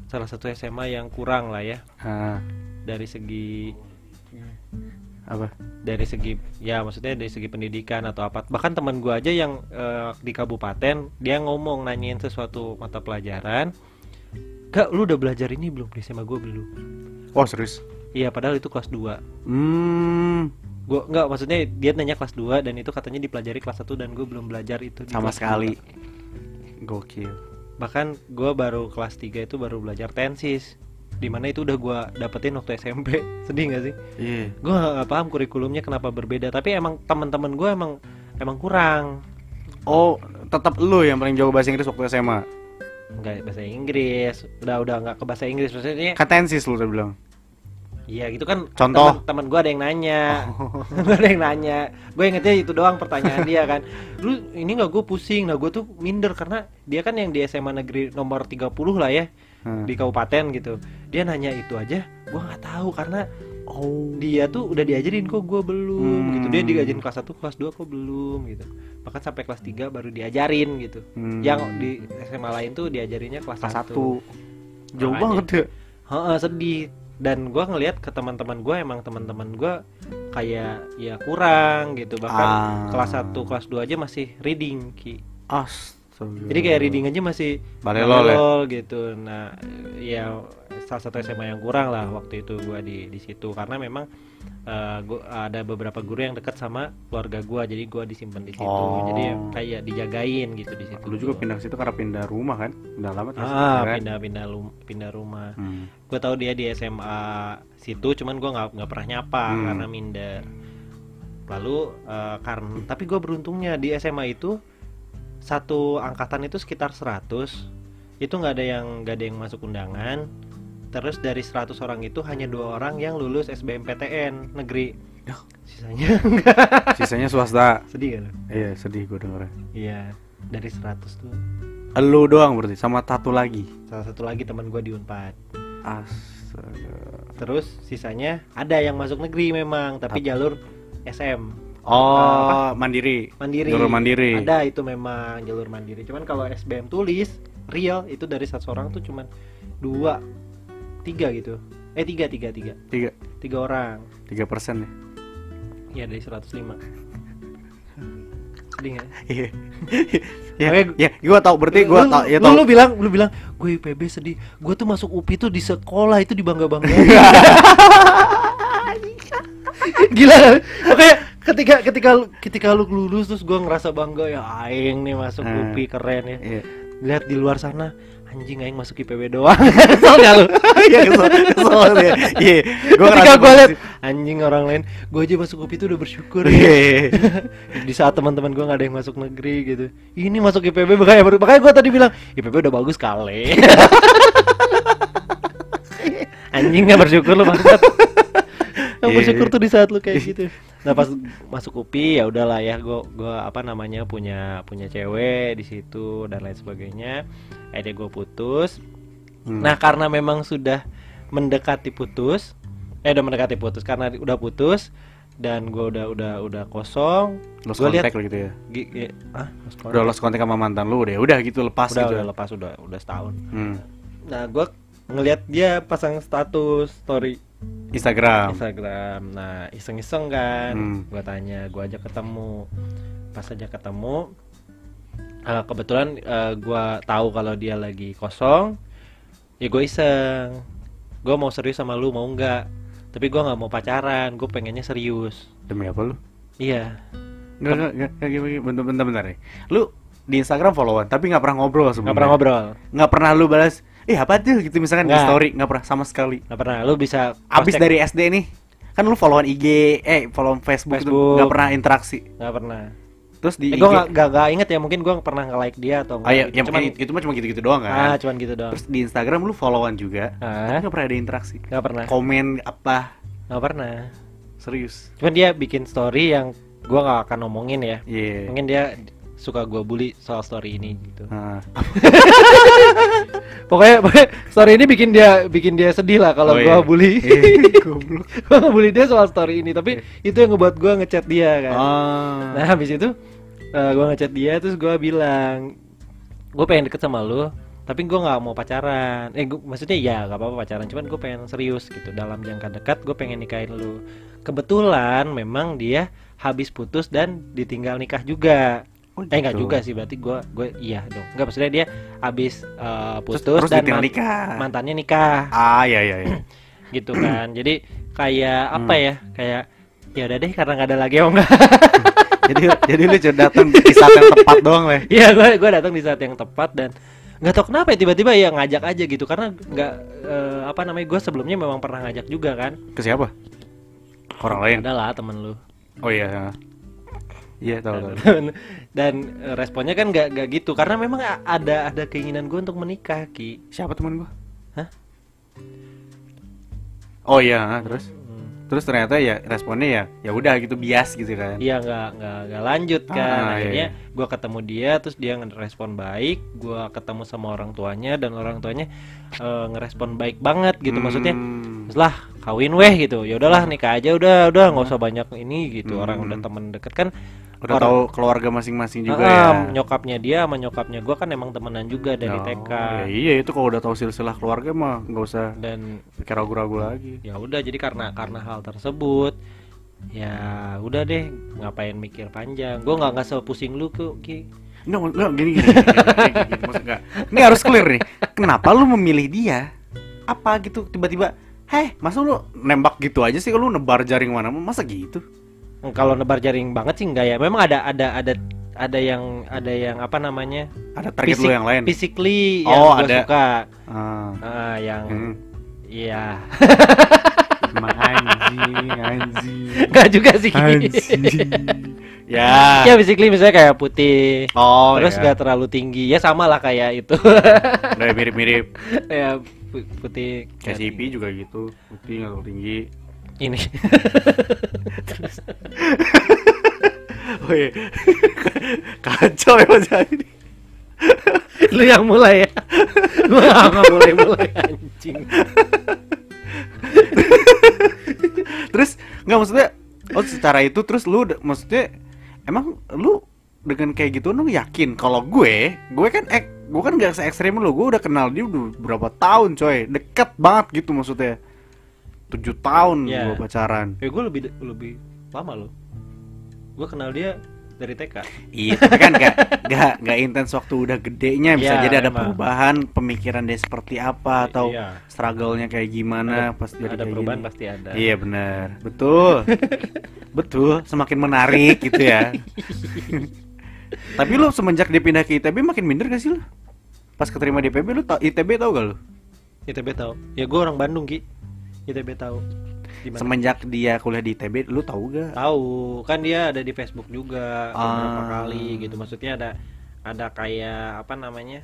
Salah satu SMA yang kurang lah ya Ah, dari segi apa? dari segi ya maksudnya dari segi pendidikan atau apa. Bahkan teman gua aja yang eh, di kabupaten dia ngomong nanyain sesuatu mata pelajaran. Kak, lu udah belajar ini belum di SMA gua belum? Oh, serius? Iya, padahal itu kelas 2 Hmm, Gua enggak maksudnya dia nanya kelas 2 dan itu katanya dipelajari kelas 1 dan gue belum belajar itu sama sekali. 2. Gokil. Bahkan gue baru kelas 3 itu baru belajar tensis Di mana itu udah gua dapetin waktu SMP <laughs> Sedih gak sih? Iya. Gue gak paham kurikulumnya kenapa berbeda Tapi emang teman-teman gue emang emang kurang Oh, tetap lu yang paling jago bahasa Inggris waktu SMA. Enggak bahasa Inggris Udah udah nggak ke bahasa Inggris Maksudnya Katensis lu udah bilang. Iya gitu kan Contoh? Teman gue ada yang nanya <laughs> Gue ada yang nanya Gue ingetnya itu doang pertanyaan dia kan Lu ini gak gue pusing Nah gue tuh minder Karena dia kan yang di SMA negeri nomor 30 lah ya Hmm. Di kabupaten gitu Dia nanya itu aja Gue nggak tahu Karena Oh. dia tuh udah diajarin kok gue belum Hmm. gitu Dia diajarin kelas 1 kelas 2 kok belum gitu Bahkan sampai kelas 3 baru diajarin gitu Hmm. Yang di SMA lain tuh diajarinnya kelas, kelas 1 satu. Jauh Makanya. banget ya. Heeh, sedih dan gua ngelihat ke teman-teman gua emang teman-teman gua kayak ya kurang gitu bahkan Ah. kelas 1 kelas 2 aja masih reading ki Astaga. jadi kayak reading aja masih Balelol ya? gitu nah ya salah satu SMA yang kurang lah waktu itu gua di di situ karena memang gua ada beberapa guru yang dekat sama keluarga gua jadi gua disimpan di situ Oh. jadi kayak dijagain gitu di situ Lu juga pindah ke situ karena pindah rumah kan? Pindah lama ah kan? pindah pindah lu- pindah rumah Hmm. gue tahu dia di SMA situ cuman gue nggak nggak pernah nyapa Hmm. karena minder lalu eh, karena tapi gue beruntungnya di SMA itu satu angkatan itu sekitar 100 itu nggak ada yang nggak ada yang masuk undangan terus dari 100 orang itu hanya dua orang yang lulus SBMPTN negeri Ya. sisanya <laughs> enggak Sisanya swasta. sedih kan Iya, sedih gue dengernya. iya dari 100 tuh Lu doang berarti sama satu lagi. salah satu lagi teman gue di Unpad Astaga. Terus sisanya ada yang masuk negeri memang, tapi Ap- jalur SM Oh, mandiri. mandiri. Jalur mandiri. Ada itu memang jalur mandiri. Cuman kalau SBM tulis real itu dari satu orang tuh cuman dua, tiga gitu. Eh tiga tiga tiga Tiga, tiga orang. tiga persen ya. Ya dari 105 Sedih? Iya. ya, Makanya- ya, gua tau berarti gua lu, tau ya tau. lu bilang lu bilang gue IPB sedih. Gue tuh masuk UPI tuh di sekolah itu dibangga bangga. <laughs> Gila kan? Makanya ketika ketika ketika lu lulus terus gue ngerasa bangga ya aing nih masuk Hmm. UPI keren ya. Iya. Lihat di luar sana anjing aing masuk IPB doang. <laughs> Kesel nggak lu? Iya, kesel, kesel dia. Iya. Gua ketika gue lihat posisi- anjing orang lain, gue aja masuk UPI tuh udah bersyukur ya. <laughs> di saat teman-teman gue nggak ada yang masuk negeri gitu ini masuk IPB makanya baru makanya gue tadi bilang IPB udah bagus kali <laughs> anjing nggak bersyukur lu yang Iya, bersyukur tuh di saat lu kayak gitu nah pas masuk UPI ya udahlah ya gue gua apa namanya punya punya cewek di situ dan lain sebagainya akhirnya gue putus Hmm. nah karena memang sudah mendekati putus eh udah mendekati putus karena udah putus dan gue udah udah udah kosong lost gua contact gitu ya. Gi- gi- ah, lost contact. Udah lost contact sama mantan lu udah, udah gitu lepas udah, gitu. udah lepas udah udah setahun. Hmm. Nah, gua ngelihat dia pasang status story Instagram. Instagram. Nah, iseng-iseng kan. Hmm. Gua tanya, gua ajak ketemu. Pas aja ketemu eh, kebetulan eh, gua tahu kalau dia lagi kosong. Ya gue iseng. Gua mau serius sama lu mau nggak? Tapi gua nggak mau pacaran, gue pengennya serius. Demi apa lu? Iya. Enggak, enggak, gimana, gimana, bentar, bentar, bentar nih. Lu di Instagram followan, tapi nggak pernah ngobrol sebelumnya. Nggak pernah ngobrol. Nggak pernah lu balas, eh apa tuh gitu misalkan di Nggak. story, nggak pernah sama sekali. Nggak pernah. Lu bisa Abis dari SD nih, kan lu followan IG, eh followan Facebook, itu Facebook. nggak pernah interaksi. nggak pernah. Terus di Eh, gue gak, gak, gak inget ya mungkin gue pernah nge-like dia atau oh iya, gitu. yang cuman, itu mah cuma gitu-gitu doang ah, kan. cuman gitu doang. Terus di Instagram lu followan juga, Ah, tapi nggak pernah ada interaksi. gak pernah, Komen apa? gak pernah. Serius? Cuman dia bikin story yang gue gak akan ngomongin ya. Iya. Mungkin dia suka gue bully soal story ini gitu. Nah, <laughs> Pokoknya, pokoknya story ini bikin dia bikin dia sedih lah kalau Oh, gue iya. bully. Iya, goblok. <laughs> gue ngebully dia soal story ini, tapi itu yang ngebuat gue ngechat dia kan. Ah. Nah habis itu eh, gue ngechat dia terus gue bilang gue pengen deket sama lu tapi gue nggak mau pacaran eh gua, maksudnya ya gak apa-apa pacaran cuman gue pengen serius gitu dalam jangka dekat gue pengen nikahin lu kebetulan memang dia habis putus dan ditinggal nikah juga Oh, eh gitu. juga sih berarti gue gue iya dong nggak maksudnya dia habis eh, Terus, putus terus dan man- nikah. mantannya nikah Ah, iya iya iya. <clears throat> gitu kan jadi kayak apa Hmm. ya kayak ya udah deh karena nggak ada lagi oh enggak <laughs> jadi jadi lu cuma datang di saat yang tepat doang lah. Iya, gue gue datang di saat yang tepat dan nggak tahu kenapa ya tiba-tiba ya ngajak aja gitu karena nggak eh, apa namanya gue sebelumnya memang pernah ngajak juga kan. Ke siapa? Orang lain. Ada lah temen lu. Oh iya. Iya tahu tahu. Dan, dan, eh, responnya kan nggak nggak gitu karena memang ada ada keinginan gue untuk menikah ki. Siapa teman gua? Hah? Oh iya, ah, terus Hmm. terus ternyata ya responnya ya ya udah gitu bias gitu kan. Iya nggak nggak nggak lanjut Ah, kan. iya, Akhirnya iya. gue ketemu dia terus dia ngerespon baik. Gue ketemu sama orang tuanya dan orang tuanya eh, ngerespon baik banget gitu maksudnya. Hmm. Terus lah kawin weh gitu ya udahlah nikah aja udah udah nggak usah banyak ini gitu orang Hmm. udah temen deket kan Udah Orang- tahu keluarga masing-masing juga Ah, ya. nyokapnya dia sama nyokapnya gua kan emang temenan juga dari Oh, TK ya iya itu kalau udah tahu silsilah keluarga mah nggak usah dan pikir ragu-ragu lagi. ya udah jadi karena karena hal tersebut ya udah deh ngapain mikir panjang gua nggak nggak sepusing lu kok Ki Enggak, enggak gini gini. gini, gini, gini, maksud enggak. Ini harus clear nih. Kenapa lu memilih dia? Apa gitu tiba-tiba Heh, masa lu nembak gitu aja sih kalau lu nebar jaring mana? Masa gitu? Kalau nebar jaring banget sih enggak ya memang ada ada ada ada yang ada yang apa namanya Ada target lu yang lain? physically Oh, yang gua ada. suka Ah. Ah, yang Hmm. iya Emang anjing, anjing. enggak juga sih. Anjing. <laughs> ya. ya physically misalnya kayak putih Oh, terus ya. nggak terlalu tinggi ya sama lah kayak itu Udah mirip-mirip. <laughs> ya pu- putih Kayak Ipi juga gitu, putih nggak terlalu tinggi. Ini. <laughs> Oh iya. Kacau ya Mas ini. lu yang mulai ya? Gua nggak mulai mulai anjing? Terus nggak maksudnya oh secara itu terus lu maksudnya emang lu dengan kayak gitu lu yakin kalau gue gue kan ek gue kan gak se ekstrim lu gue udah kenal dia udah berapa tahun coy. Deket banget gitu maksudnya tujuh tahun Ya. gue pacaran ya gue lebih lebih lama loh gue kenal dia dari TK iya tapi kan gak gak gak intens waktu udah gedenya bisa Iya, jadi ada emang. perubahan pemikiran dia seperti apa atau Iya. struggle-nya kayak gimana Ada- pas jadi ada perubahan gini. pasti ada Iya benar, betul, <laughs> betul. Semakin menarik gitu ya. <laughs> Tapi lu semenjak dia pindah ke ITB makin minder gak sih lu? Pas keterima di IPB lu tau ITB tau gak lu? ITB tahu ya gue orang Bandung ki ITB tahu Di mana? Semenjak dia kuliah di ITB lu tahu gak? tahu kan dia ada di Facebook juga beberapa Ah. kali gitu maksudnya ada ada kayak apa namanya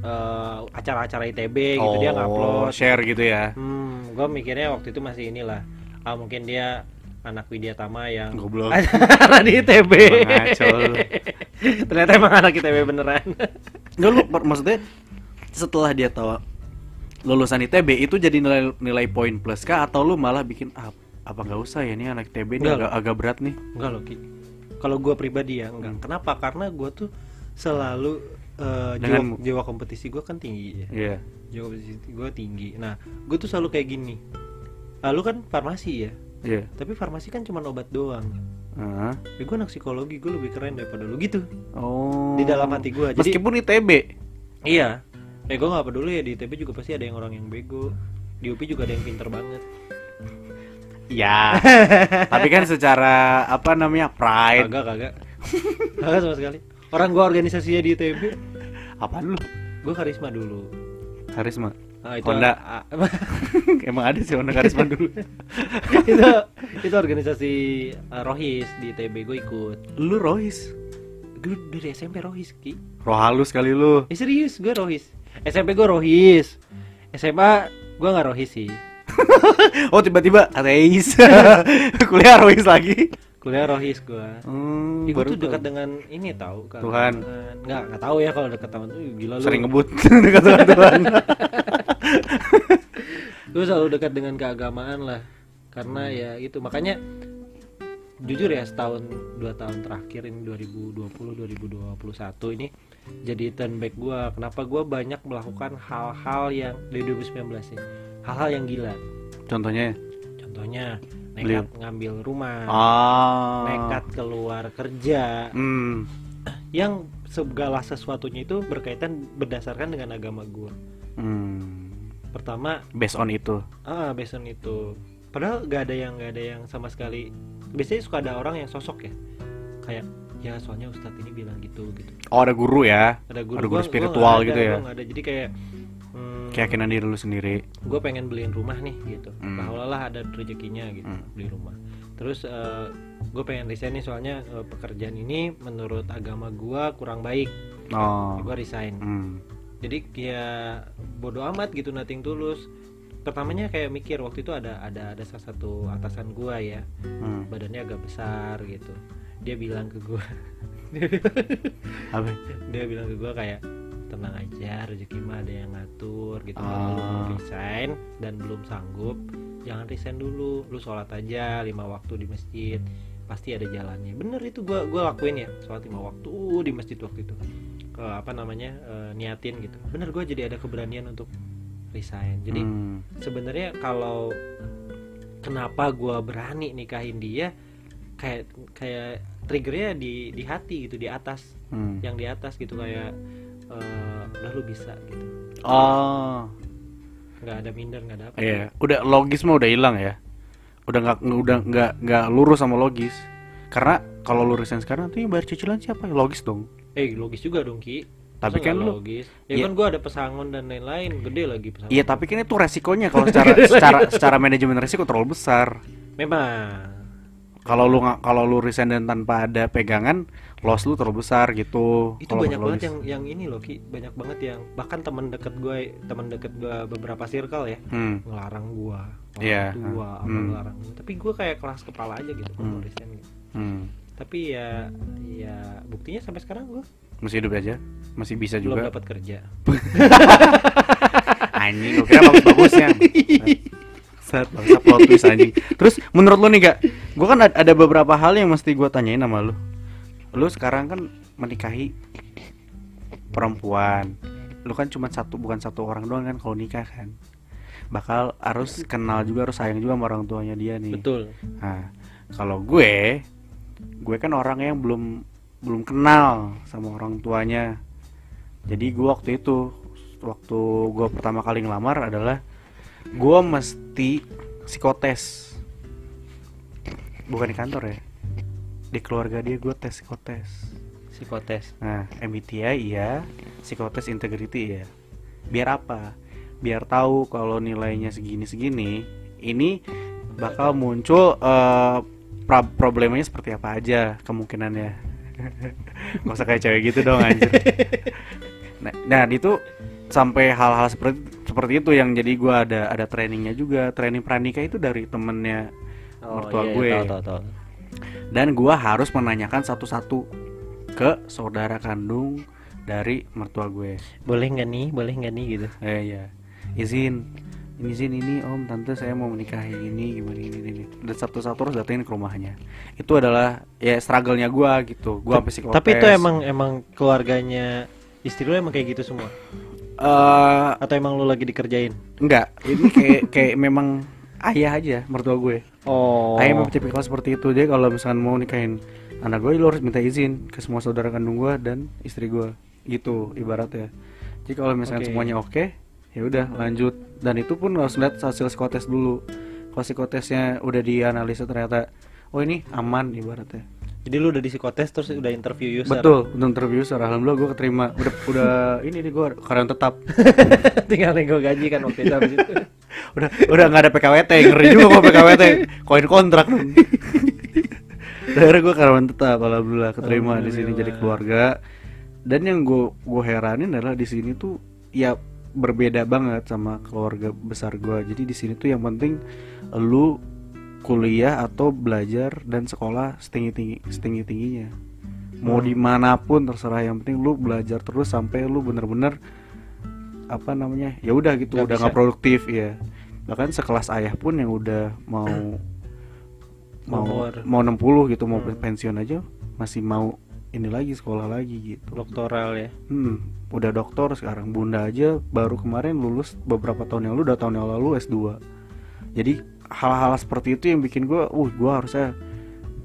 eh, acara-acara ITB gitu dia ngupload Oh, share gitu ya. hmm gue mikirnya waktu itu masih inilah ah mungkin dia anak Widya Tama yang Goblok. <laughs> anak di ITB <laughs> ternyata emang anak ITB beneran Enggak lu maksudnya setelah dia tahu lulusan ITB itu jadi nilai nilai poin plus kah? Atau lu malah bikin ah, apa nggak usah ya nih anak ITB ini agak agak berat nih. enggak loh Ki. Kalau gue pribadi ya enggak kenapa? Karena gue tuh selalu eh, jiwa, jiwa kompetisi gue kan tinggi ya. Iya. jiwa kompetisi gue tinggi. Nah gue tuh selalu kayak gini. Lalu kan farmasi ya? Iya. tapi farmasi kan cuma obat doang. Heeh. ya gue anak psikologi gue lebih keren daripada lu gitu. Oh. di dalam hati gue jadi Meskipun ITB. iya eh gue nggak peduli ya di ITB juga pasti ada yang orang yang bego di UPI juga ada yang pinter banget Ya. <laughs> Tapi kan secara apa namanya pride. kagak kagak kagak sama sekali orang gue organisasinya di ITB Apaan lu? gue karisma dulu Karisma. Ah, Honda. ah, <laughs> <laughs> Emang ada sih Honda karisma dulu. itu itu organisasi uh, Rohis di ITB gue ikut lu Rohis. gue dari SMP Rohis ki Roh halus kali lu. eh, serius gue Rohis SMP gue Rohis. SMA gue nggak Rohis sih. <laughs> Oh tiba-tiba ateis. <laughs> Kuliah Rohis lagi. kuliah Rohis gue Hmm, Ih, gue tuh dekat dengan ini tahu kan Tuhan. nggak nggak tahu ya kalau dekat Tuhan tuh gila lu. Sering ngebut. <laughs> Dekat sama Tuhan. gue selalu dekat dengan keagamaan lah. Karena ya itu makanya jujur ya setahun dua tahun terakhir ini 2020 2021 ini jadi turn back gue kenapa gue banyak melakukan hal-hal yang dari 2019 ya hal-hal yang gila Contohnya. contohnya Beli- nekat ngambil rumah Ah. nekat keluar kerja Hmm. yang segala sesuatunya itu berkaitan berdasarkan dengan agama gue Hmm. pertama Based on itu. ah based on itu padahal gak ada yang gak ada yang sama sekali biasanya suka ada orang yang sosok ya kayak ya soalnya ustadz ini bilang gitu gitu Oh ada guru ya. ada guru, Ada guru gua- gua spiritual nggak gitu ada, ya? gua ada jadi kayak hmm, Keyakinan diri lu sendiri. gue pengen beliin rumah nih gitu Hmm. bahwalah ada rezekinya gitu Hmm. beli rumah terus gue pengen resign nih soalnya eh, pekerjaan ini menurut agama gue kurang baik Oh. gue resign Hmm. jadi ya bodoh amat gitu nating tulus pertamanya kayak mikir waktu itu ada ada ada salah satu atasan gua ya Hmm. badannya agak besar gitu dia bilang ke gua. <laughs> Apa? dia bilang ke gua kayak tenang aja rezeki mah ada yang ngatur gitu. Kalau lu mau Ah. resign dan belum sanggup jangan resign dulu. Lu sholat aja lima waktu di masjid pasti ada jalannya. Bener itu gua gua lakuin ya sholat lima waktu di masjid waktu itu. Ke apa namanya eh, niatin gitu. Bener gua jadi ada keberanian untuk resign. Jadi Hmm. sebenarnya kalau kenapa gua berani nikahin dia kayak kayak triggernya di di hati gitu di atas Hmm. yang di atas gitu kayak eh, udah lu bisa gitu Oh. nggak ada minder nggak ada apa Iya, udah logis mah udah hilang ya. Udah nggak udah nggak nggak lurus sama logis. Karena kalau lu resign sekarang tuh yang bayar cicilan siapa? Logis dong. eh logis juga dong ki Tapi Masa kan lu- logis ya Iya. kan gua ada pesangon dan lain-lain gede lagi pesangon Iya, tapi kan itu resikonya kalau <laughs> secara secara secara manajemen resiko terlalu besar. memang Kalau lu nggak kalau lu resign dan tanpa ada pegangan, loss lu terlalu besar gitu. itu banyak banget yang yang ini loh ki banyak banget yang bahkan teman deket gue teman deket gue beberapa circle ya Hmm. ngelarang gua orang Iya, tua apa hmm. ngelarang gua. tapi gue kayak keras kepala aja gitu kalau Hmm. resign gitu. Hmm. tapi ya ya buktinya sampai sekarang gue Masih hidup aja. Masih bisa belum juga. dapat kerja <laughs> Anjing, gue kira bagus-bagusnya. <laughs> Set, bangsa plot twist anjing. Terus menurut lu nih gak, gue kan ad- ada beberapa hal yang mesti gue tanyain sama lu. Lu sekarang kan menikahi perempuan. Lu kan cuma satu bukan satu orang doang kan kalau nikah kan. Bakal harus kenal juga harus sayang juga sama orang tuanya dia nih. betul Nah, kalau gue, gue kan orang yang belum belum kenal sama orang tuanya. Jadi gue waktu itu, waktu gue pertama kali ngelamar adalah gue mesti psikotes. Bukan di kantor ya, di keluarga dia gue tes psikotes. psikotes Nah, MBTI iya, psikotes integrity iya. Biar apa? Biar tahu kalau nilainya segini-segini, ini bakal muncul eh, pra- problemanya seperti apa aja kemungkinannya. <laughs> Gak usah kayak cewek gitu dong anjir. <laughs> Nah, nah itu sampai hal-hal seperti seperti itu yang jadi gua ada ada trainingnya juga. Training pranika itu dari temennya mertua gue. tahu, tahu, tahu. dan gua harus menanyakan satu-satu ke saudara kandung dari mertua gue. boleh nggak nih boleh nggak nih gitu Eh ya, izin, ini izin ini om tante saya mau menikahi ini gimana ini ini. Dan satu-satu harus datengin ke rumahnya. Itu adalah ya struggle-nya gua gitu. Gua sampai psikotes. tapi itu emang emang keluarganya istri lu emang kayak gitu semua eh atau emang lu lagi dikerjain enggak, ini kayak kayak memang ayah aja mertua gue. oh Ayah memang tipikal seperti itu dia kalau misalkan mau nikahin anak gue lu harus minta izin ke semua saudara kandung gue dan istri gue gitu ibaratnya. Jadi kalau misalkan Oke. semuanya oke, ya udah lanjut dan itu pun harus lihat hasil psikotes dulu. Kalau psikotesnya udah dianalisa ternyata oh ini aman ibaratnya. Jadi lu udah di psikotes terus udah interview user. Betul, untuk interview user. Alhamdulillah gue keterima. Udah udah ini nih gue karyawan tetap. <laughs> tinggal nego gaji kan waktu itu habis itu. <laughs> Udah udah nggak ada PKWT ngeri juga mau PKWT koin kontrak dong. <laughs> Akhirnya gue karyawan tetap alhamdulillah keterima di sini jadi Alhamdulillah. keluarga. Dan yang gue gue heranin adalah di sini tuh ya berbeda banget sama keluarga besar gue jadi di sini tuh yang penting lu kuliah atau belajar dan sekolah setinggi tinggi setinggi tingginya mau Hmm. di mana pun terserah. Yang penting lu belajar terus sampai lu bener-bener apa namanya ya udah gitu Nggak udah nggak produktif ya bahkan sekelas ayah pun yang udah mau <clears throat> mau Umur. mau 60 gitu mau Hmm. pensiun aja masih mau ini lagi sekolah lagi gitu. Doktoral ya? Hmm, udah dokter sekarang. Bunda aja baru kemarin lulus beberapa tahun yang lalu udah tahun yang lalu S2 jadi hal-hal seperti itu yang bikin gue uh gue harusnya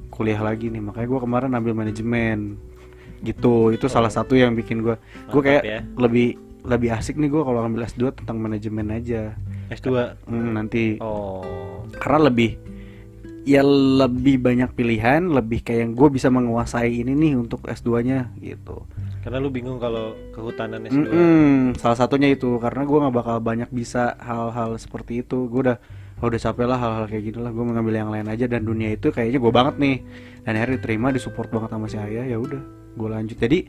kuliah lagi nih. Makanya gue kemarin ambil manajemen. Gitu. Itu salah satu yang bikin gue gue kayak ya. lebih lebih asik nih gue kalau ngambil S2 tentang manajemen aja. S2 Hmm, nanti. Oh. Karena lebih ya lebih banyak pilihan lebih kayak gue bisa menguasai ini nih untuk S2 nya gitu. Karena lu bingung kalau kehutanan S2 Mm-mm, salah satunya itu karena gue nggak bakal banyak bisa hal-hal seperti itu. Gue udah oh, udah capek lah hal-hal kayak gini lah gue mengambil yang lain aja dan dunia itu kayaknya gue banget nih. Dan akhirnya diterima disupport banget sama si ayah. Ya udah gue lanjut. Jadi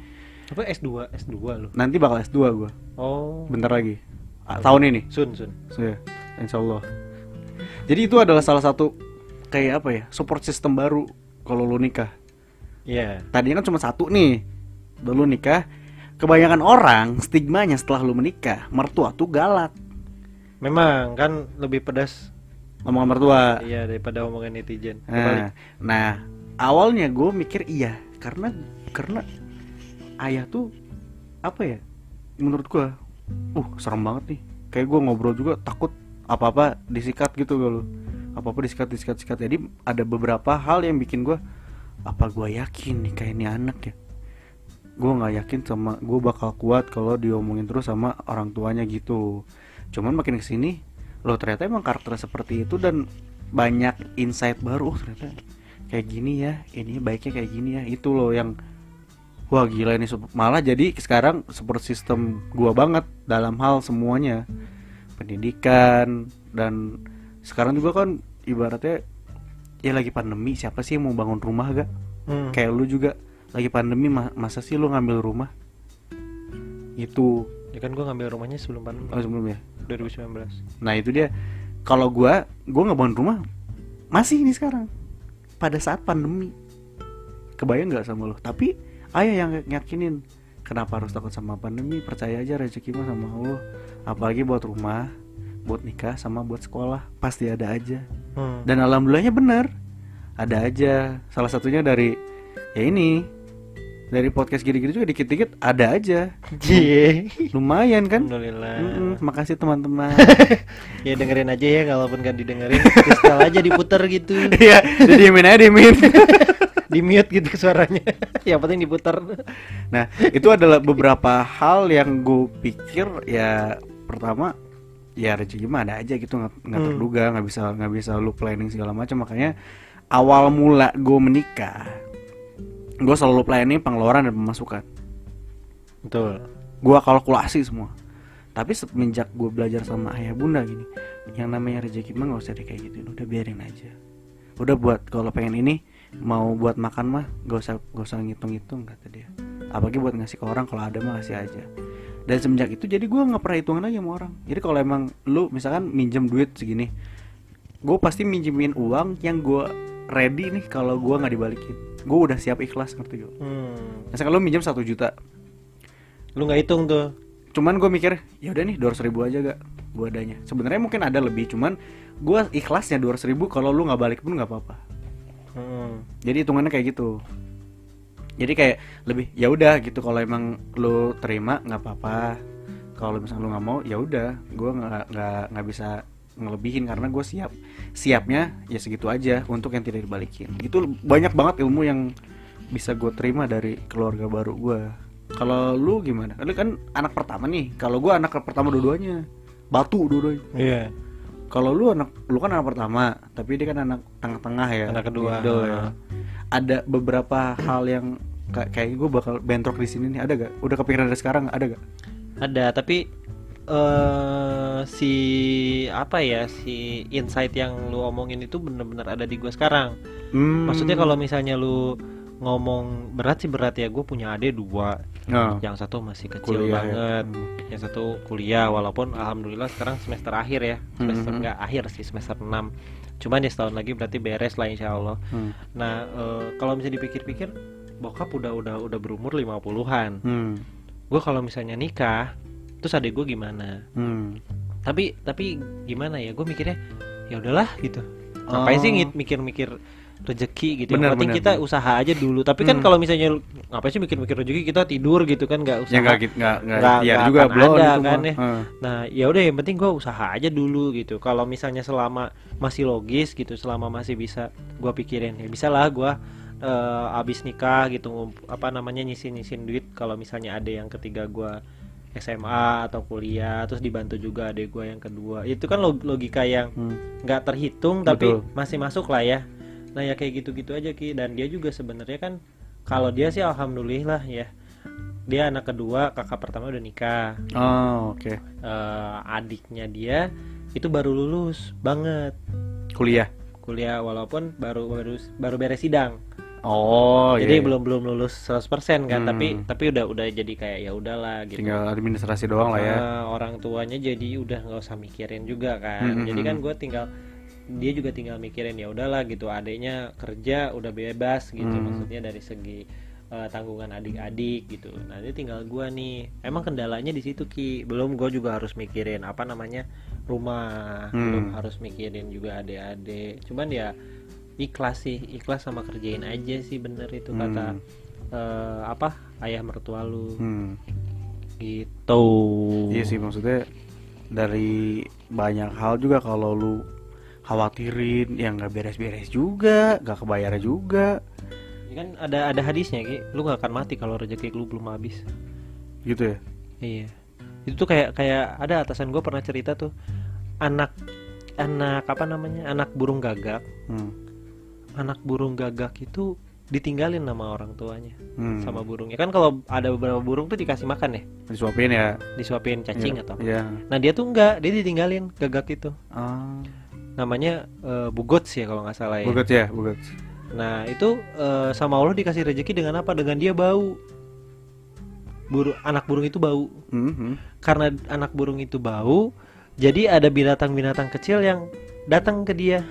apa S2 S2 lu? nanti bakal S2 gue oh. Bentar lagi. Ah, tahun ini. Sun Sun. So, ya insya Allah jadi itu adalah salah satu kayak apa ya support system baru kalau lu nikah. Iya. Tadinya kan cuma satu nih. Dulu nikah kebanyakan orang stigmanya setelah lu menikah mertua tuh galak. Memang kan lebih pedas ngomong sama mertua. Iya daripada omongan netizen. Nah, nah awalnya gue mikir iya karena karena ayah tuh apa ya menurut gue uh serem banget nih. Kayak gue ngobrol juga takut apa apa disikat gitu kalau apa apa disikat disikat disikat. Jadi ada beberapa hal yang bikin gue apa gue yakin nih kayak ini anak ya? Gue nggak yakin sama gue bakal kuat kalau diomongin terus sama orang tuanya gitu. Cuman makin ke sini lo ternyata emang karakter seperti itu dan banyak insight baru. Oh ternyata kayak gini ya ini baiknya kayak gini ya. Itu loh yang wah gila ini malah jadi sekarang support system gua banget dalam hal semuanya. Pendidikan dan sekarang juga kan ibaratnya ya lagi pandemi siapa sih yang mau bangun rumah gak Hmm. kayak lu juga lagi pandemi ma- masa sih lu ngambil rumah? Itu. Ya kan gue ngambil rumahnya sebelum pandemi. Oh, sebelumnya 2019. Nah itu dia. Kalau gua Gua ngebangun rumah Masih ini sekarang. Pada saat pandemi. Kebayang nggak sama lo? Tapi Ayah yang yakinin Kenapa harus takut sama pandemi? Percaya aja rezeki mah sama Allah. Apalagi buat rumah Buat nikah sama buat sekolah. Pasti ada aja. Hmm. Dan alhamdulillahnya benar. Ada aja. Salah satunya dari Ya ini Dari podcast gini-gini juga dikit-dikit Ada aja Cie. Lumayan kan Alhamdulillah. Mm-mm, Makasih teman-teman <laughs> Ya dengerin aja ya kalaupun gak didengerin Kristal aja diputer gitu <laughs> Iya, diemin aja diemin. <laughs> Di mute gitu suaranya Yang penting diputer Nah, itu adalah beberapa hal yang gue pikir ya pertama ya rezeki mah ada aja gitu nggak nggak Hmm. terduga nggak bisa nggak bisa lu planning segala macam makanya awal mula gue menikah gue selalu planning pengeluaran dan pemasukan. Betul. Gue kalkulasi semua. Tapi semenjak gue belajar sama ayah bunda gini yang namanya rezeki mah nggak usah deh kayak gitu. Udah biarin aja. Udah buat kalau pengen ini mau buat makan mah gak usah gak usah ngitung-ngitung kata dia. Apalagi buat ngasih ke orang kalau ada mah kasih aja. Dan semenjak itu jadi gue nggak pernah hitungan lagi sama orang. Jadi kalau emang lu misalkan minjem duit segini gue pasti minjemin uang yang gue ready nih kalau gue nggak dibalikin. Gue udah siap ikhlas ngerti gak? Hmm. misalkan lu minjem satu juta. Lu gak hitung tuh. Cuman gue mikir ya udah nih dua ribu aja gak gue adanya. Sebenarnya mungkin ada lebih cuman gue ikhlasnya dua ribu kalau lu nggak balik pun nggak apa-apa. Hmm. jadi hitungannya kayak gitu. Jadi kayak lebih ya udah gitu. Kalau emang lu terima nggak apa-apa. Kalau misalnya lu nggak mau ya udah. Gue nggak nggak nggak bisa ngelebihin karena gue siap siapnya ya segitu aja untuk yang tidak dibalikin. Itu banyak banget ilmu yang bisa gue terima dari keluarga baru gue kalau lu gimana? Lu kan anak pertama nih. Kalau gue anak pertama dua-duanya. Batu dua-duanya. Iya. Kalau lu anak lu kan anak pertama tapi dia kan anak tengah-tengah ya. Anak kedua. Middle ya. ada beberapa hal yang kayak kayak gue bakal bentrok di sini nih. Ada gak? Udah kepikiran dari sekarang ada gak? Ada tapi eh si apa ya si insight yang lu omongin itu bener-bener ada di gua sekarang. Hmm. Maksudnya kalau misalnya lu ngomong berat sih berat ya gue punya adik dua Oh. yang satu masih kecil Kuliah ya. banget yang satu kuliah walaupun alhamdulillah sekarang semester akhir ya semester enggak akhir sih semester 6 cuman ya setahun lagi berarti beres lah insya Allah Hmm. nah eh, kalau misalnya dipikir-pikir bokap udah udah udah berumur 50-an Hmm. gue kalau misalnya nikah terus adik gue gimana Hmm. tapi tapi gimana ya gue mikirnya ya udahlah gitu ngapain sih Oh. ngit- mikir-mikir rezeki gitu Benar, yang penting benar, kita benar. usaha aja dulu tapi kan Hmm. kalau misalnya ngapain sih mikir-mikir rezeki kita tidur gitu kan nggak ya nggak gitu nggak nggak Nggak- ya juga belum ada itu kan ya. Heeh. Nah, ya udah yang penting gua usaha aja dulu gitu. Kalau misalnya selama masih logis gitu, selama masih bisa gua pikirin ya bisa lah gua eh, abis nikah gitu apa namanya nyisin-nyisin duit kalau misalnya ada yang ketiga gua SMA atau kuliah terus dibantu juga adek gua yang kedua. Itu kan log- logika yang Hmm. nggak terhitung tapi Betul. masih masuk lah ya. Nah, ya kayak gitu-gitu aja Ki dan dia juga sebenarnya kan kalau dia sih alhamdulillah ya. Dia anak kedua, kakak pertama udah nikah oh oke eh, adiknya dia itu baru lulus banget kuliah kuliah walaupun baru baru baru beres sidang. Oh jadi iya. belum belum lulus 100% kan, Hmm. tapi tapi udah udah jadi kayak ya udahlah gitu. tinggal administrasi doang lah ya Eh, orang tuanya jadi udah nggak usah mikirin juga kan. Hmm, Jadi hmm, kan hmm. gue tinggal dia juga tinggal mikirin ya udahlah gitu adiknya kerja udah bebas gitu Hmm. maksudnya dari segi eh, tanggungan adik-adik gitu. Nah ini tinggal gua nih. Emang kendalanya di situ ki. Belum gue juga harus mikirin apa namanya rumah. Hmm. Belum harus mikirin juga adik-adik. Cuman ya ikhlas sih ikhlas sama kerjain aja sih bener itu Hmm. kata eh, apa ayah mertua lu Hmm. gitu Iya sih maksudnya dari banyak hal juga kalau lu khawatirin yang nggak beres-beres juga, nggak kebayar juga, Ya kan ada ada hadisnya ki lu gak akan mati kalau rezeki lu belum habis gitu ya. iya itu tuh kayak kayak ada atasan gue pernah cerita tuh anak anak apa namanya anak burung gagak Hmm. Anak burung gagak itu ditinggalin sama orang tuanya Hmm. sama burungnya kan kalau ada beberapa burung tuh dikasih makan ya Disuapin ya. disuapin cacing Iya. atau apa Iya. nah dia tuh enggak dia ditinggalin gagak itu Ah. namanya eh, bugots ya kalau nggak salah ya Bugot ya, bugot. nah itu eh, sama Allah dikasih rezeki dengan apa dengan dia bau burung anak burung itu bau Mhm. karena anak burung itu bau jadi ada binatang-binatang kecil yang datang ke dia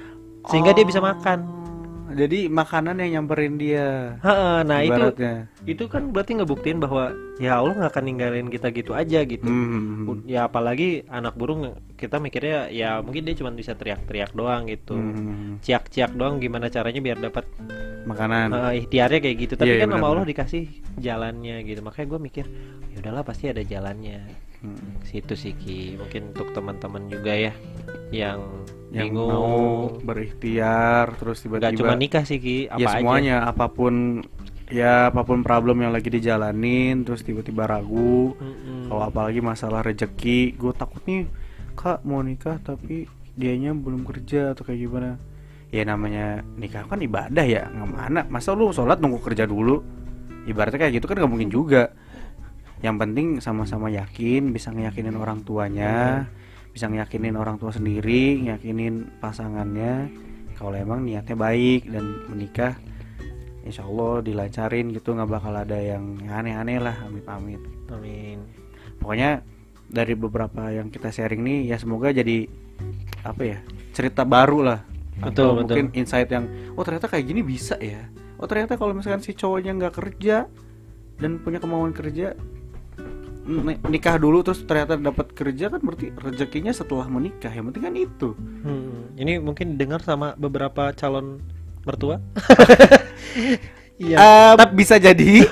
sehingga dia bisa makan Oh. Jadi makanan yang nyamperin dia. Ha-ha, nah itu ibaratnya. itu kan berarti ngebuktiin bahwa ya Allah nggak akan ninggalin kita gitu aja gitu Mhm. ya apalagi anak burung kita mikirnya ya mungkin dia cuma bisa teriak-teriak doang gitu Mhm. ciak-ciak doang gimana caranya biar dapat Makanan. uh, ikhtiarnya kayak gitu tapi Iya, iya, kan sama. Allah dikasih jalannya gitu makanya gue mikir ya udahlah pasti ada jalannya Mhm. situ sih Ki. Mungkin untuk teman-teman juga ya yang, Yang bingung. mau berikhtiar terus nggak tiba-tiba cuma nikah sih Ki. Apa ya aja. semuanya. Apa pun ya apa pun problem yang lagi dijalanin terus tiba-tiba ragu. Mm-mm. kalau apalagi masalah rejeki gue takut nih kak mau nikah tapi dianya belum kerja atau kayak gimana. Ya namanya nikah kan ibadah ya nggak mana. Masa lu sholat nunggu kerja dulu? Ibaratnya kayak gitu kan nggak mungkin juga yang penting sama-sama yakin bisa ngeyakinin orang tuanya bisa ngeyakinin orang tua sendiri ngeyakinin pasangannya. Kalau emang niatnya baik dan menikah insya Allah dilancarin gitu nggak bakal ada yang aneh-aneh lah amit-amit. Amin. Pokoknya dari beberapa yang kita sharing nih ya semoga jadi apa ya cerita baru lah. Betul, Atau betul. mungkin insight yang oh ternyata kayak gini bisa ya? Oh ternyata kalau misalkan si cowoknya nggak kerja dan punya kemauan kerja nikah dulu terus ternyata dapat kerja kan berarti rezekinya setelah menikah. Yang penting kan itu. Hmm, ini mungkin dengar sama beberapa calon mertua? <laughs> Iya. Eh, bisa jadi. <laughs>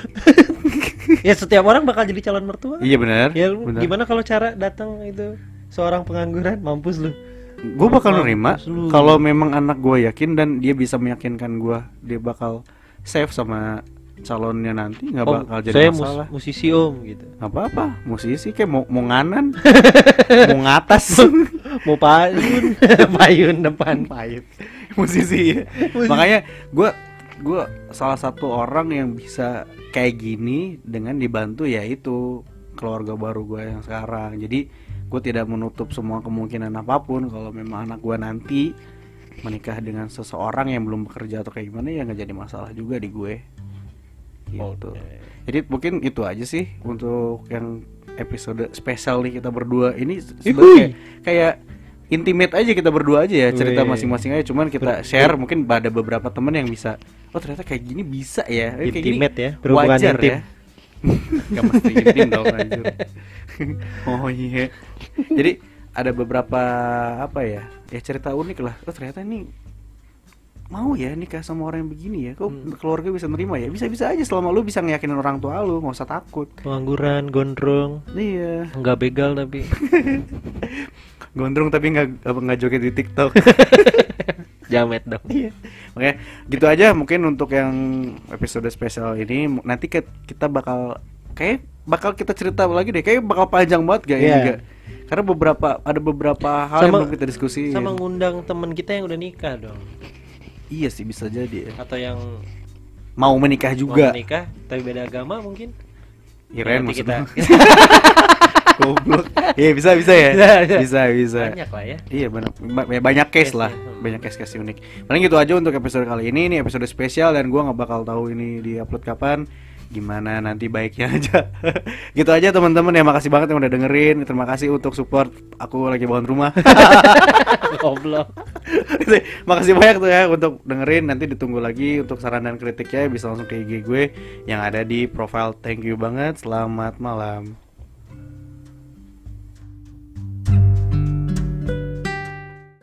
Ya setiap orang bakal jadi calon mertua. Iya benar. Ya gimana kalau cara datang itu seorang pengangguran? Mampus lu. Gue bakal Mampus nerima kalau memang anak gue yakin dan dia bisa meyakinkan gue dia bakal save sama calonnya nanti nggak bakal jadi saya mus- masalah. musisi om gitu. Nggak apa-apa musisi kayak mau mau nganan <laughs> mau ngatas. Mau payun <laughs> payun depan. Payun musisi. Ya. <laughs> makanya gue gue salah satu orang yang bisa kayak gini dengan dibantu yaitu keluarga baru gue yang sekarang. Jadi gue tidak menutup semua kemungkinan apa pun kalau memang anak gue nanti menikah dengan seseorang yang belum bekerja atau kayak gimana ya nggak jadi masalah juga di gue gitu. Oke. jadi mungkin itu aja sih untuk yang episode spesial nih kita berdua. Ini sebenarnya kayak, kayak intimate aja kita berdua aja ya cerita masing-masing aja. Cuman kita share mungkin ada beberapa temen yang bisa oh ternyata kayak gini bisa ya kayak gini Intimate ya, berhubungan wajar intim. <laughs> ya Gak mesti intim dong anjir. <laughs> Oh iya. Jadi ada beberapa apa ya ya cerita unik lah. Oh ternyata ini mau ya nikah sama orang yang begini ya kok Hmm. keluarga bisa nerima ya bisa bisa aja selama lu bisa ngeyakinin orang tua lu nggak usah takut pengangguran gondrong iya nggak begal tapi <laughs> gondrong tapi nggak nggak joget di TikTok <laughs> jamet dong Iya. Oke, gitu aja mungkin untuk yang episode spesial ini nanti kita bakal kayak bakal kita cerita lagi deh. Kayak bakal panjang banget gak ini Iya. gak? Karena beberapa ada beberapa hal yang Sama- belum kita diskusi. sama ngundang temen kita yang udah nikah dong Iya sih bisa jadi ya. atau yang Mau menikah mau juga. menikah tapi beda agama mungkin Iren kita maksudnya. <laughs> Goblok. Iya bisa bisa ya. Bisa, bisa. Bisa banyak lah ya Iya benar Ba- ya, banyak case Case lah, ya, banyak case-case unik. Paling gitu aja untuk episode kali ini, ini episode spesial dan gua nggak bakal tahu ini di upload kapan, gimana nanti baiknya <laughs> aja. gitu aja teman-teman ya, makasih banget yang udah dengerin. Terima kasih untuk support aku lagi bangun rumah. <laughs> goblok makasih banyak tuh ya untuk dengerin. Nanti ditunggu lagi untuk saran dan kritiknya bisa langsung ke IG gue yang ada di profile. Thank you banget. Selamat malam.